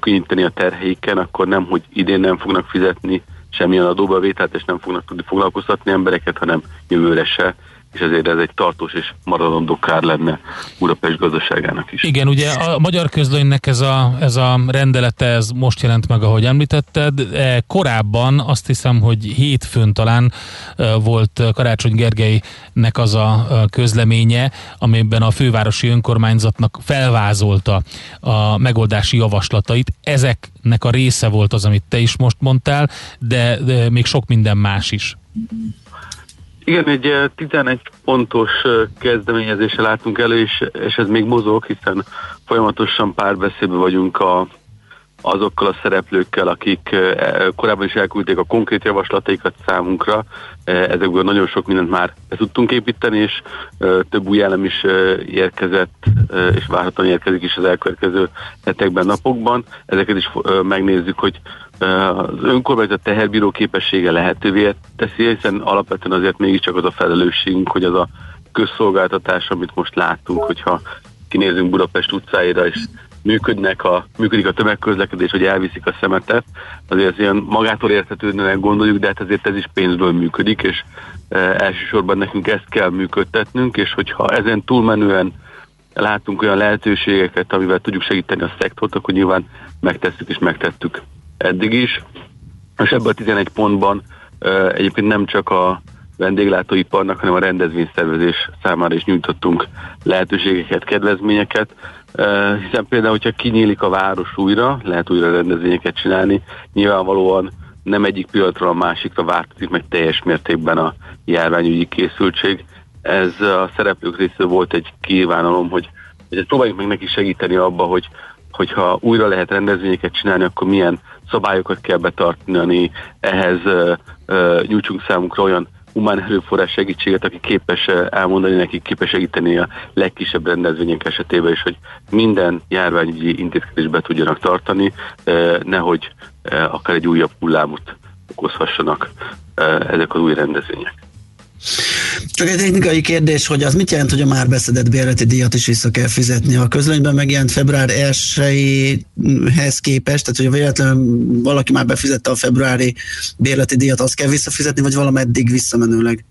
könnyíteni a terheiken, akkor nem, hogy idén nem fognak fizetni semmilyen adóbevételt, és nem fognak tudni foglalkoztatni embereket, hanem jövőre se, és ezért ez egy tartós és maradandó kár lenne Budapest gazdaságának is. Igen, ugye a magyar közlönynek ez a, ez a rendelete, ez most jelent meg, ahogy említetted. E, Korábban azt hiszem, hogy hétfőn talán e, volt Karácsony Gergelynek az a e, közleménye, amiben a fővárosi önkormányzatnak felvázolta a megoldási javaslatait. Ezeknek a része volt az, amit te is most mondtál, de, de még sok minden más is. Igen, egy eh, 11 pontos eh, kezdeményezéssel látunk elő, és, és ez még mozog, hiszen folyamatosan párbeszédben vagyunk a, azokkal a szereplőkkel, akik eh, korábban is elküldték a konkrét javaslataikat számunkra. Eh, Ezekből nagyon sok mindent már be tudtunk építeni, és eh, több új elem is eh, érkezett, eh, és várhatóan érkezik is az elkövetkező hetekben, napokban. Ezeket is eh, megnézzük, hogy eh, az önkormányzat teherbíró képessége lehetővé teszi, hiszen alapvetően azért mégiscsak az a felelősségünk, hogy az a közszolgáltatás, amit most láttunk, hogyha kinézünk Budapest utcáira, és működnek a, működik a tömegközlekedés, hogy elviszik a szemetet, azért ilyen magától értetődőnek gondoljuk, de hát azért ez is pénzből működik, és e, elsősorban nekünk ezt kell működtetnünk, és hogyha ezen túlmenően látunk olyan lehetőségeket, amivel tudjuk segíteni a szektort, akkor nyilván megtesszük és megtettük eddig is. És ebben a 11 pontban egyébként nem csak a vendéglátóiparnak, hanem a rendezvényszervezés számára is nyújtottunk lehetőségeket, kedvezményeket, hiszen például, hogyha kinyílik a város újra, lehet újra rendezvényeket csinálni, nyilvánvalóan nem egyik pillanatról a másikra változik meg teljes mértékben a járványügyi készültség. Ez a szereplők részéről volt egy kívánalom, hogy, hogy próbáljuk meg neki segíteni abba, hogy hogyha újra lehet rendezvényeket csinálni, akkor milyen szabályokat kell betartani, ehhez nyújtsunk számunkra olyan humán erőforrás segítséget, aki képes elmondani nekik, képes segíteni a legkisebb rendezvények esetében is, hogy minden járványügyi intézkedést be tudjanak tartani, eh, nehogy eh, akár egy újabb hullámot okozhassanak ezek az új rendezvények. Csak egy technikai kérdés, hogy az mit jelent, hogy a már beszedett bérleti díjat is vissza kell fizetni? A közlönyben megjelent február 1-hez képest, tehát hogy véletlenül valaki már befizette a februári bérleti díjat, azt kell visszafizetni, vagy valameddig visszamenőleg?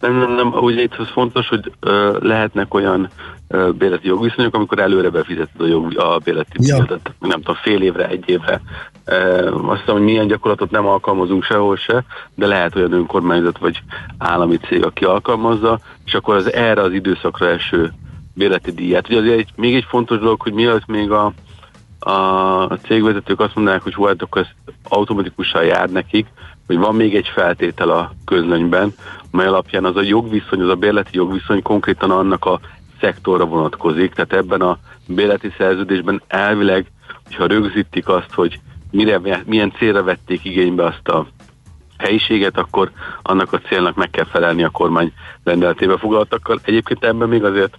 Nem, nem, nem, ugye itt az fontos, hogy ö, lehetnek olyan ö, bérleti jogviszonyok, amikor előre befizeted a, jog, a bérleti Ja. nem tudom, fél évre, egy évre. Ö, azt hiszem, hogy milyen gyakorlatot nem alkalmazunk sehol se, de lehet olyan önkormányzat vagy állami cég, aki alkalmazza, és akkor az erre az időszakra eső bérleti díját. Ugye azért egy, még egy fontos dolog, hogy mielőtt még a, a cégvezetők azt mondanák, hogy hú, hát akkor ez automatikusan jár nekik, hogy van még egy feltétel a közlönyben, mely alapján az a jogviszony, az a bérleti jogviszony konkrétan annak a szektorra vonatkozik, tehát ebben a bérleti szerződésben elvileg, hogyha rögzítik azt, hogy mire, milyen célra vették igénybe azt a helyiséget, akkor annak a célnak meg kell felelni a kormány rendeletébe foglaltakkal. Egyébként ebben még azért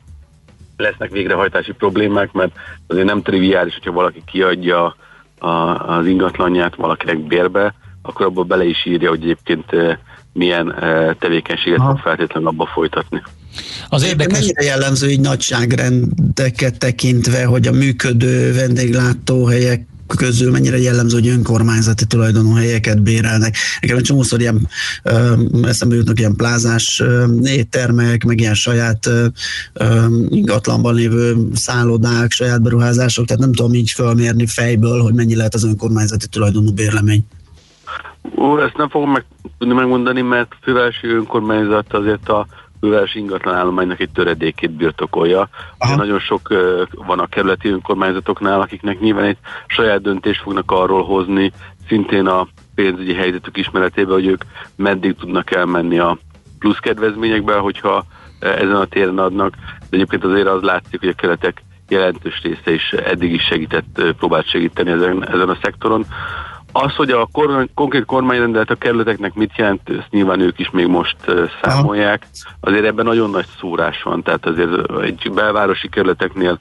lesznek végrehajtási problémák, mert azért nem triviális, hogyha valaki kiadja a, az ingatlanját valakinek bérbe, akkor abból bele is írja, hogy egyébként eh, milyen eh, tevékenységet fog feltétlenül abba folytatni. Az érdekes... Mennyire jellemző így nagyságrendeket tekintve, hogy a működő vendéglátóhelyek közül mennyire jellemző, hogy önkormányzati tulajdonú helyeket bérelnek. Nekem egy csomószor ilyen ö, eszembe jutnak ilyen plázás ö, éttermek, meg ilyen saját ö, ingatlanban lévő szállodák, saját beruházások, tehát nem tudom így fölmérni fejből, hogy mennyi lehet az önkormányzati tulajdonú bérlemény. Ó, ezt nem fogom meg tudni megmondani, mert a fővárosi önkormányzat azért a fővárosi ingatlan állománynak egy töredékét birtokolja. Ugye nagyon sok ö, van a kerületi önkormányzatoknál, akiknek nyilván egy saját döntést fognak arról hozni, szintén a pénzügyi helyzetük ismeretében, hogy ők meddig tudnak elmenni a plusz kedvezményekbe, hogyha ezen a téren adnak. De egyébként azért az látszik, hogy a keretek jelentős része is eddig is segített, próbált segíteni ezen, ezen a szektoron. Az, hogy a kormány, konkrét kormányrendelet a kerületeknek mit jelent, ezt nyilván ők is még most számolják. Azért ebben nagyon nagy szórás van, tehát azért egy belvárosi kerületeknél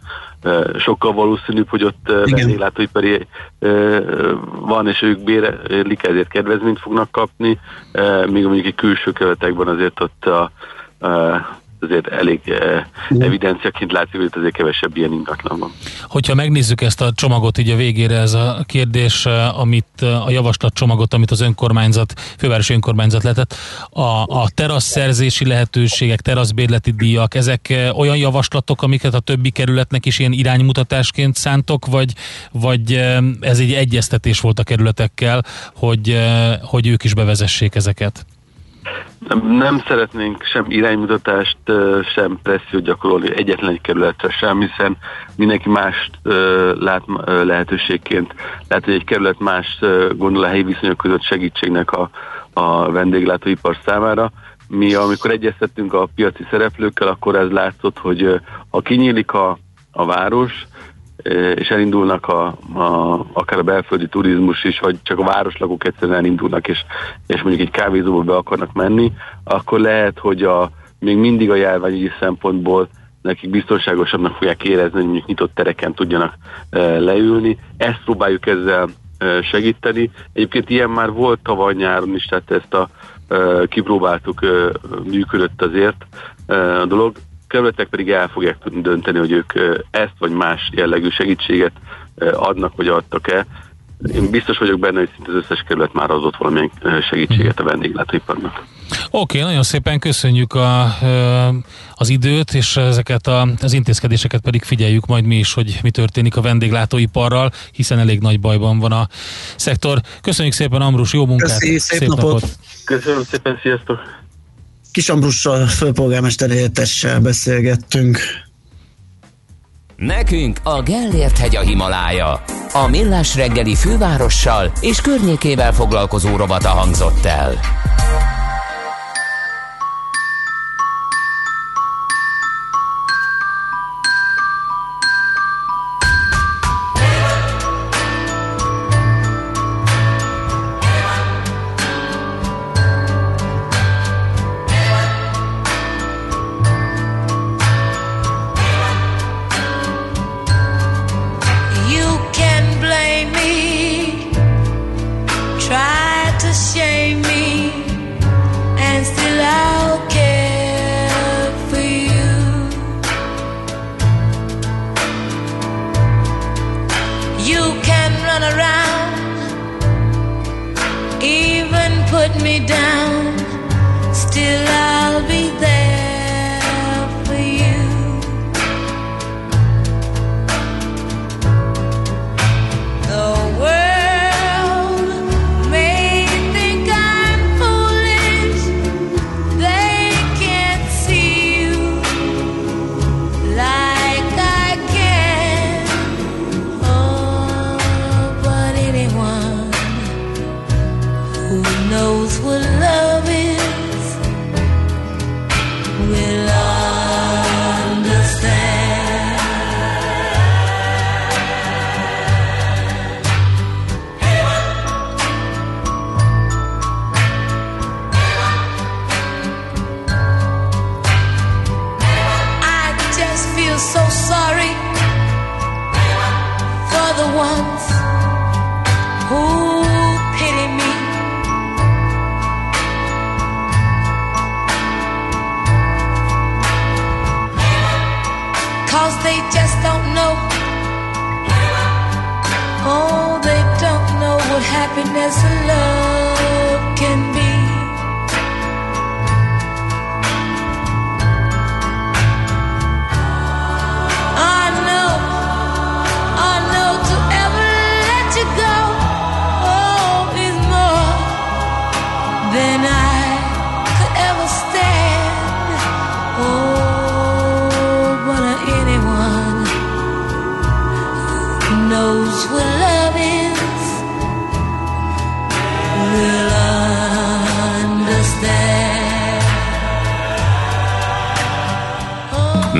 sokkal valószínűbb, hogy ott vendéglátóipari van, és ők bérelik, ezért kedvezményt fognak kapni, míg mondjuk egy külső kerületekben azért ott a azért elég eh, evidenciaként látszik, hogy itt azért kevesebb ilyen ingatlan van. Hogyha megnézzük ezt a csomagot így a végére, ez a kérdés, eh, amit eh, a javaslat csomagot, amit az önkormányzat, fővárosi önkormányzat letett, a, a teraszszerzési lehetőségek, teraszbérleti díjak, ezek eh, olyan javaslatok, amiket a többi kerületnek is ilyen iránymutatásként szántok, vagy, vagy ez egy egyeztetés volt a kerületekkel, hogy, hogy ők is bevezessék ezeket? Nem, szeretnénk sem iránymutatást, sem pressziót gyakorolni egyetlen egy kerületre sem, hiszen mindenki mást ö, lát lehetőségként. Lehet, hogy egy kerület más gondol a helyi viszonyok között segítségnek a, a vendéglátóipar számára. Mi, amikor egyeztettünk a piaci szereplőkkel, akkor ez látszott, hogy ha kinyílik a, a város, és elindulnak a, a, akár a belföldi turizmus is, vagy csak a városlakók egyszerűen elindulnak, és, és mondjuk egy kávézóba be akarnak menni, akkor lehet, hogy a, még mindig a járványügyi szempontból nekik biztonságosabbnak fogják érezni, hogy mondjuk nyitott tereken tudjanak e, leülni. Ezt próbáljuk ezzel e, segíteni. Egyébként ilyen már volt tavaly nyáron is, tehát ezt a e, kipróbáltuk, működött azért a dolog. Kerületek pedig el fogják tudni dönteni, hogy ők ezt vagy más jellegű segítséget adnak vagy adtak-e. Én biztos vagyok benne, hogy szinte az összes kerület már adott valamilyen segítséget a vendéglátóiparnak. Oké, okay, nagyon szépen köszönjük a, az időt, és ezeket a, az intézkedéseket pedig figyeljük majd mi is, hogy mi történik a vendéglátóiparral, hiszen elég nagy bajban van a szektor. Köszönjük szépen, Ambrus, jó munkát! Köszi, szép napot. Köszönöm szépen, sziasztok! Kis Ambrussal, főpolgármester helyettessel beszélgettünk. Nekünk a Gellért hegy a Himalája. A Millás reggeli fővárossal és környékével foglalkozó rovata hangzott el.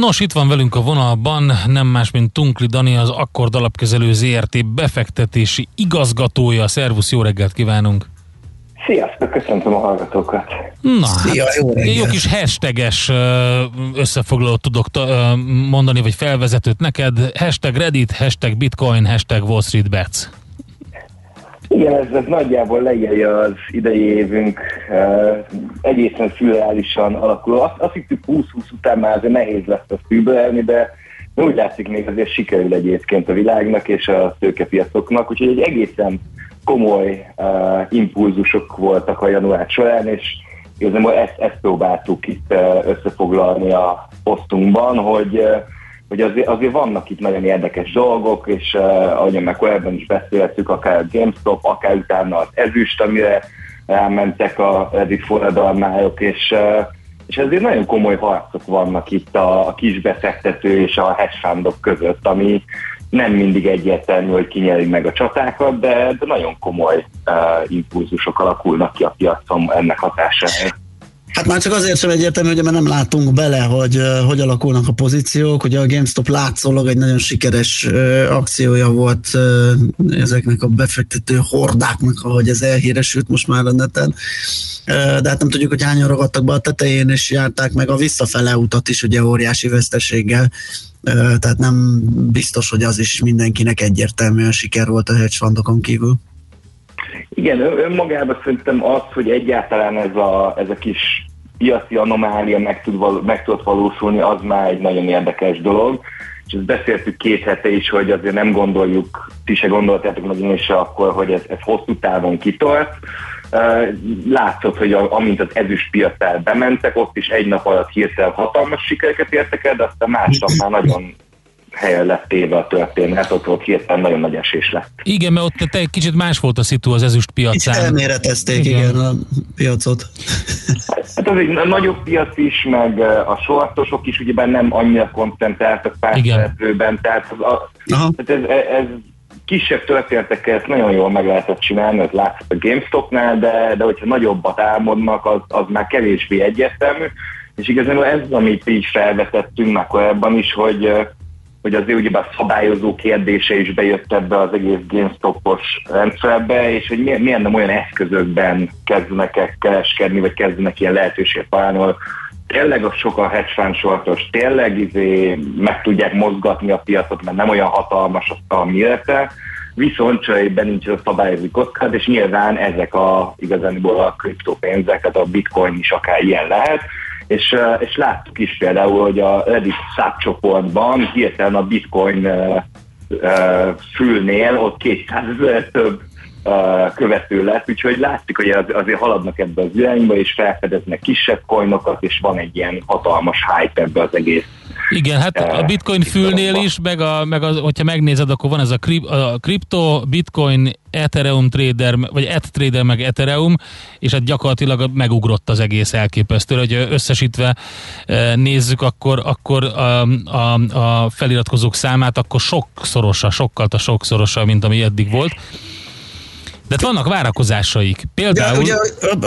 Nos, itt van velünk a vonalban nem más, mint Tunkli Dani, az Akkord Alapkezelő ZRT befektetési igazgatója. Szervusz, jó reggelt kívánunk! Sziasztok, köszöntöm a hallgatókat. Na, Szia, hát, jó jó kis hashtages összefoglalót tudok mondani, vagy felvezetőt neked. Hashtag Reddit, hashtag Bitcoin, hashtag Wall Street Bets. Igen, ez, ez nagyjából leírja az idei évünk uh, egészen szürreálisan alakuló. Azt, azt hittük 20-20 után már azért nehéz lesz azt fűbölelni, de úgy látszik még azért sikerül egyébként a világnak és a tőkepiacoknak, úgyhogy egy egészen komoly uh, impulzusok voltak a január során, és igazából ezt, ezt próbáltuk itt uh, összefoglalni a posztunkban, hogy uh, hogy azért, azért vannak itt nagyon érdekes dolgok, és uh, ahogyan meg korábban is beszéltük, akár a GameStop, akár utána az ezüst, amire elmentek a Reddit forradalmájuk, és, uh, és ezért nagyon komoly harcok vannak itt a, a kisbefektető és a hedge között, ami nem mindig egyértelmű, hogy ki nyeri meg a csatákat, de, de nagyon komoly uh, impulzusok alakulnak ki a piacon ennek hatására. Hát már csak azért sem egyértelmű, hogy nem látunk bele, hogy hogy alakulnak a pozíciók. Ugye a GameStop látszólag egy nagyon sikeres akciója volt ezeknek a befektető hordáknak, ahogy ez elhíresült most már a neten. De hát nem tudjuk, hogy hányan ragadtak be a tetején, és járták meg a visszafele utat is, ugye óriási veszteséggel. Tehát nem biztos, hogy az is mindenkinek egyértelműen siker volt a hedge fundokon kívül. Igen, ön- önmagában szerintem az, hogy egyáltalán ez a, ez a kis piaci anomália meg, tud meg tudott valósulni, az már egy nagyon érdekes dolog. És ezt beszéltük két hete is, hogy azért nem gondoljuk, ti se gondoltátok meg én se akkor, hogy ez, ez hosszú távon kitart. Látszott, hogy amint az ezüst piacára bementek, ott is egy nap alatt hirtelen hatalmas sikereket értek el, de aztán másnap már nagyon helyen lett téve a történet, ott volt hirtelen nagyon nagy esés lett. Igen, mert ott te egy kicsit más volt a szitu az ezüst piacán. Elméretezték, igen. igen, a piacot. Hát az egy nagyobb piac is, meg uh, a sortosok is ugyebár nem annyira koncentráltak pár szereplőben, tehát, az a, tehát ez, ez kisebb történetekkel ezt nagyon jól meg lehetett csinálni, ez látszott a GameStopnál, de, de hogyha nagyobbat álmodnak, az, az már kevésbé egyértelmű, és igazából ez, amit így felvetettünk már korábban is, hogy uh, hogy azért ugyebár szabályozó kérdése is bejött ebbe az egész GameStop-os rendszerbe, és hogy milyen, milyen nem olyan eszközökben kezdenek el kereskedni, vagy kezdenek ilyen lehetőséget találni, tényleg a sok a hedge fund sortos, tényleg izé meg tudják mozgatni a piacot, mert nem olyan hatalmas a mérete, viszont cserébe nincs a szabályozó kockázat, és nyilván ezek a igazából a kriptopénzek, tehát a bitcoin is akár ilyen lehet, és, és láttuk is például, hogy a Reddit csoportban hirtelen a bitcoin fülnél ott 200 ezer több követő lett, úgyhogy látszik, hogy az, azért haladnak ebbe az irányba, és felfedeznek kisebb coinokat, és van egy ilyen hatalmas hype ebbe az egész Igen, hát a bitcoin fülnél is, meg, a, meg az, hogyha megnézed, akkor van ez a, krip, a kripto, bitcoin, Ethereum trader, vagy ETH trader, meg Ethereum, és hát gyakorlatilag megugrott az egész elképesztő, hogy összesítve nézzük, akkor, akkor a, a, a feliratkozók számát, akkor sokszorosa, sokkal a sokszorosa, mint ami eddig volt. De hát vannak várakozásaik. Például... Ja, ugye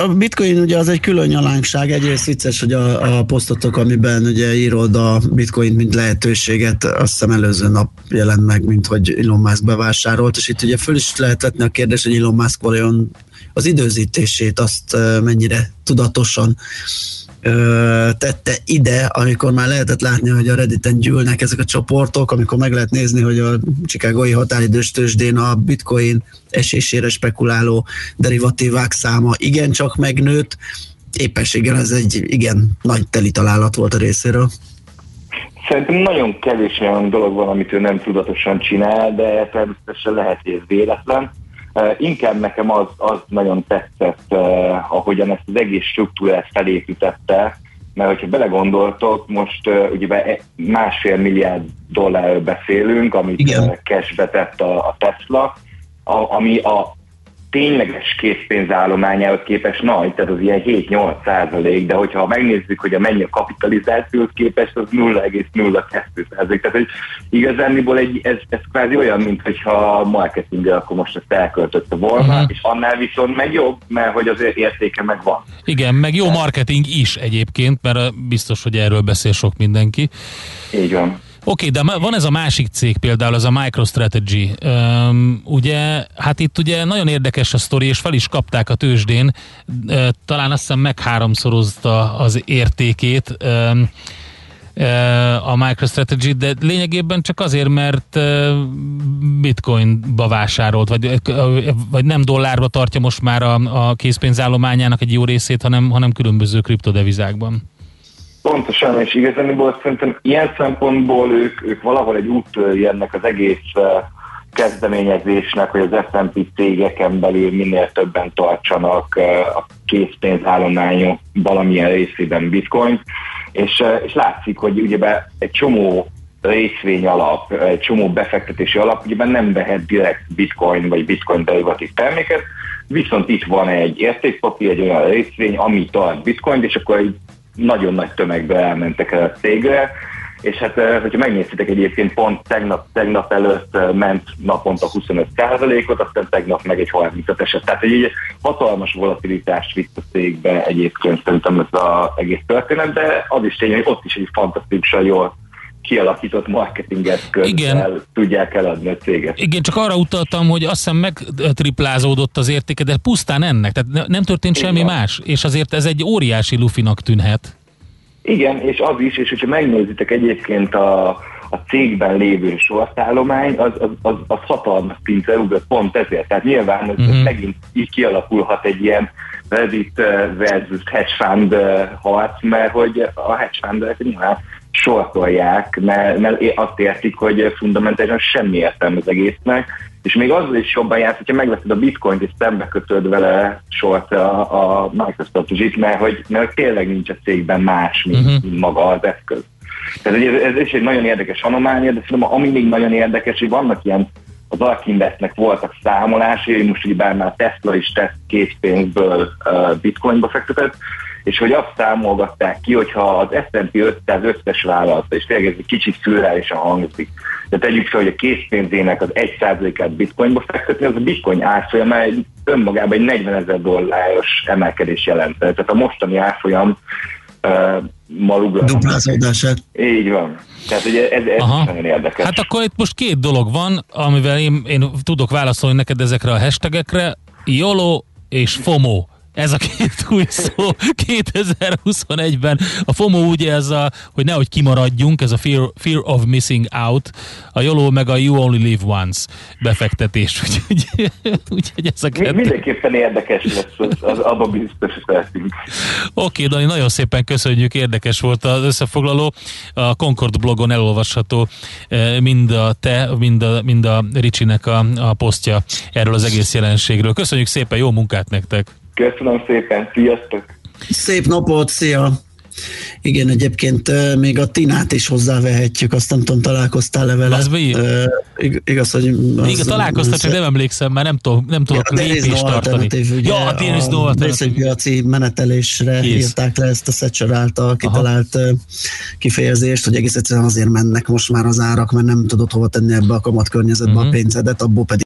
a bitcoin ugye az egy külön nyalánkság. Egyrészt vicces, hogy a, a posztotok, amiben ugye írod a bitcoin mint lehetőséget, azt hiszem előző nap jelent meg, mint hogy Elon Musk bevásárolt, és itt ugye föl is lehet vetni a kérdést, hogy Elon Musk vajon az időzítését azt mennyire tudatosan tette ide, amikor már lehetett látni, hogy a Redditen gyűlnek ezek a csoportok, amikor meg lehet nézni, hogy a Chicagói határidős tőzsdén a bitcoin esésére spekuláló derivatívák száma igencsak megnőtt, éppenséggel ez egy igen nagy teli találat volt a részéről. Szerintem nagyon kevés olyan dolog van, amit ő nem tudatosan csinál, de természetesen lehet, hogy ez véletlen. Inkább nekem az, az nagyon tetszett, ahogyan ezt az egész struktúrát felépítette, mert hogyha belegondoltok, most ugye másfél milliárd dollárról beszélünk, amit uh, cashbe tett a, a Tesla, a, ami a tényleges készpénzállományához képest nagy, tehát az ilyen 7-8 százalék, de hogyha megnézzük, hogy a mennyi a kapitalizációhoz képest, az 0,02 százalék. Tehát hogy igazániból egy, ez, ez kvázi olyan, mint hogyha a marketing akkor most ezt elköltötte volna, uh-huh. és annál viszont meg jobb, mert hogy az értéke meg van. Igen, meg jó marketing is egyébként, mert biztos, hogy erről beszél sok mindenki. Így van. Oké, okay, de van ez a másik cég például, az a MicroStrategy. Um, ugye, hát itt ugye nagyon érdekes a sztori, és fel is kapták a tőzsdén, uh, talán azt hiszem megháromszorozta az értékét uh, a MicroStrategy, de lényegében csak azért, mert bitcoinba vásárolt, vagy, vagy nem dollárba tartja most már a, a készpénzállományának egy jó részét, hanem, hanem különböző kriptodevizákban. Pontosan, és igazából szerintem ilyen szempontból ők, ők valahol egy úttörő ennek az egész kezdeményezésnek, hogy az S&P cégeken belül minél többen tartsanak a készpénzállományok valamilyen részében bitcoin, és, és látszik, hogy ugye egy csomó részvény alap, egy csomó befektetési alap, ugye nem vehet direkt bitcoin vagy bitcoin derivatív terméket, viszont itt van egy értékpapír, egy olyan részvény, ami tart bitcoint, és akkor egy nagyon nagy tömegbe elmentek el a cégre, és hát, eh, hogyha megnéztétek egyébként, pont tegnap, tegnap előtt eh, ment naponta 25%-ot, aztán tegnap meg egy 30-at esett. Tehát egy hatalmas volatilitást vitt a cégbe egyébként szerintem ez az egész történet, de az is tény, hogy ott is egy fantasztikusan jól kialakított marketing eszközzel tudják eladni a céget. Igen, csak arra utaltam, hogy azt hiszem megtriplázódott az értéke, de pusztán ennek, tehát ne- nem történt Igen. semmi más, és azért ez egy óriási lufinak tűnhet. Igen, és az is, és hogyha megnézitek egyébként a, a cégben lévő sortállomány, az, az, az, az hatalmas pincel ugrott pont ezért. Tehát nyilván ez uh-huh. megint így kialakulhat egy ilyen Reddit eh, versus hedge fund eh, harc, mert hogy a hedge fundok nyilván sortolják, mert, mert azt értik, hogy fundamentálisan semmi értelme az egésznek, és még azzal is jobban jársz, hogyha megveszed a bitcoint és szembe kötöd vele sort a, a Microsoft zsit, mert hogy, mert hogy tényleg nincs a cégben más, mint, uh-huh. maga az eszköz. Tehát ez, ez is egy nagyon érdekes anomália, de szerintem ami még nagyon érdekes, hogy vannak ilyen az Ark Investnek voltak számolásai, most ugye bár már Tesla is tesz készpénzből uh, bitcoinba fektetett, és hogy azt számolgatták ki, hogyha az S&P 500 összes vállalata, és tényleg ez egy kicsit szürreálisan hangzik, de tegyük fel, hogy a készpénzének az 1%-át bitcoinba fektetni, az a bitcoin árfolyama egy önmagában egy 40 ezer dolláros emelkedés jelent. Tehát a mostani árfolyam uh, ma. Duplázódását. Így van. Tehát ugye ez, ez Aha. nagyon érdekes. Hát akkor itt most két dolog van, amivel én, én tudok válaszolni neked ezekre a hashtagekre. YOLO és FOMO. Ez a két új szó 2021-ben. A FOMO ugye ez a, hogy nehogy kimaradjunk, ez a fear, fear of missing out. A YOLO meg a you only live once befektetés. Úgyhogy, úgyhogy ez a kettő. Mindenképpen érdekes lesz, az, az abban biztos lehetünk. Oké, Dani, nagyon szépen köszönjük, érdekes volt az összefoglaló. A Concord blogon elolvasható eh, mind a te, mind a, mind a Ricsinek a, a posztja erről az egész jelenségről. Köszönjük szépen, jó munkát nektek! Köszönöm szépen, sziasztok! Szép napot, szia! Igen, egyébként még a Tinát is hozzávehetjük, azt nem tudom, találkoztál-e vele? Az mi? Ig- igaz, hogy... Az, Igen, találkoztak, csak nem emlékszem, mert nem, tudok, nem tudok Ja, lépést tartani. ugye, Ja, there is no a részvénypiaci menetelésre Kész. írták le ezt a Thatcher által kitalált ö, kifejezést, hogy egész egyszerűen azért mennek most már az árak, mert nem tudod hova tenni ebbe a kamat környezetbe Mhm. a pénzedet, abból pedig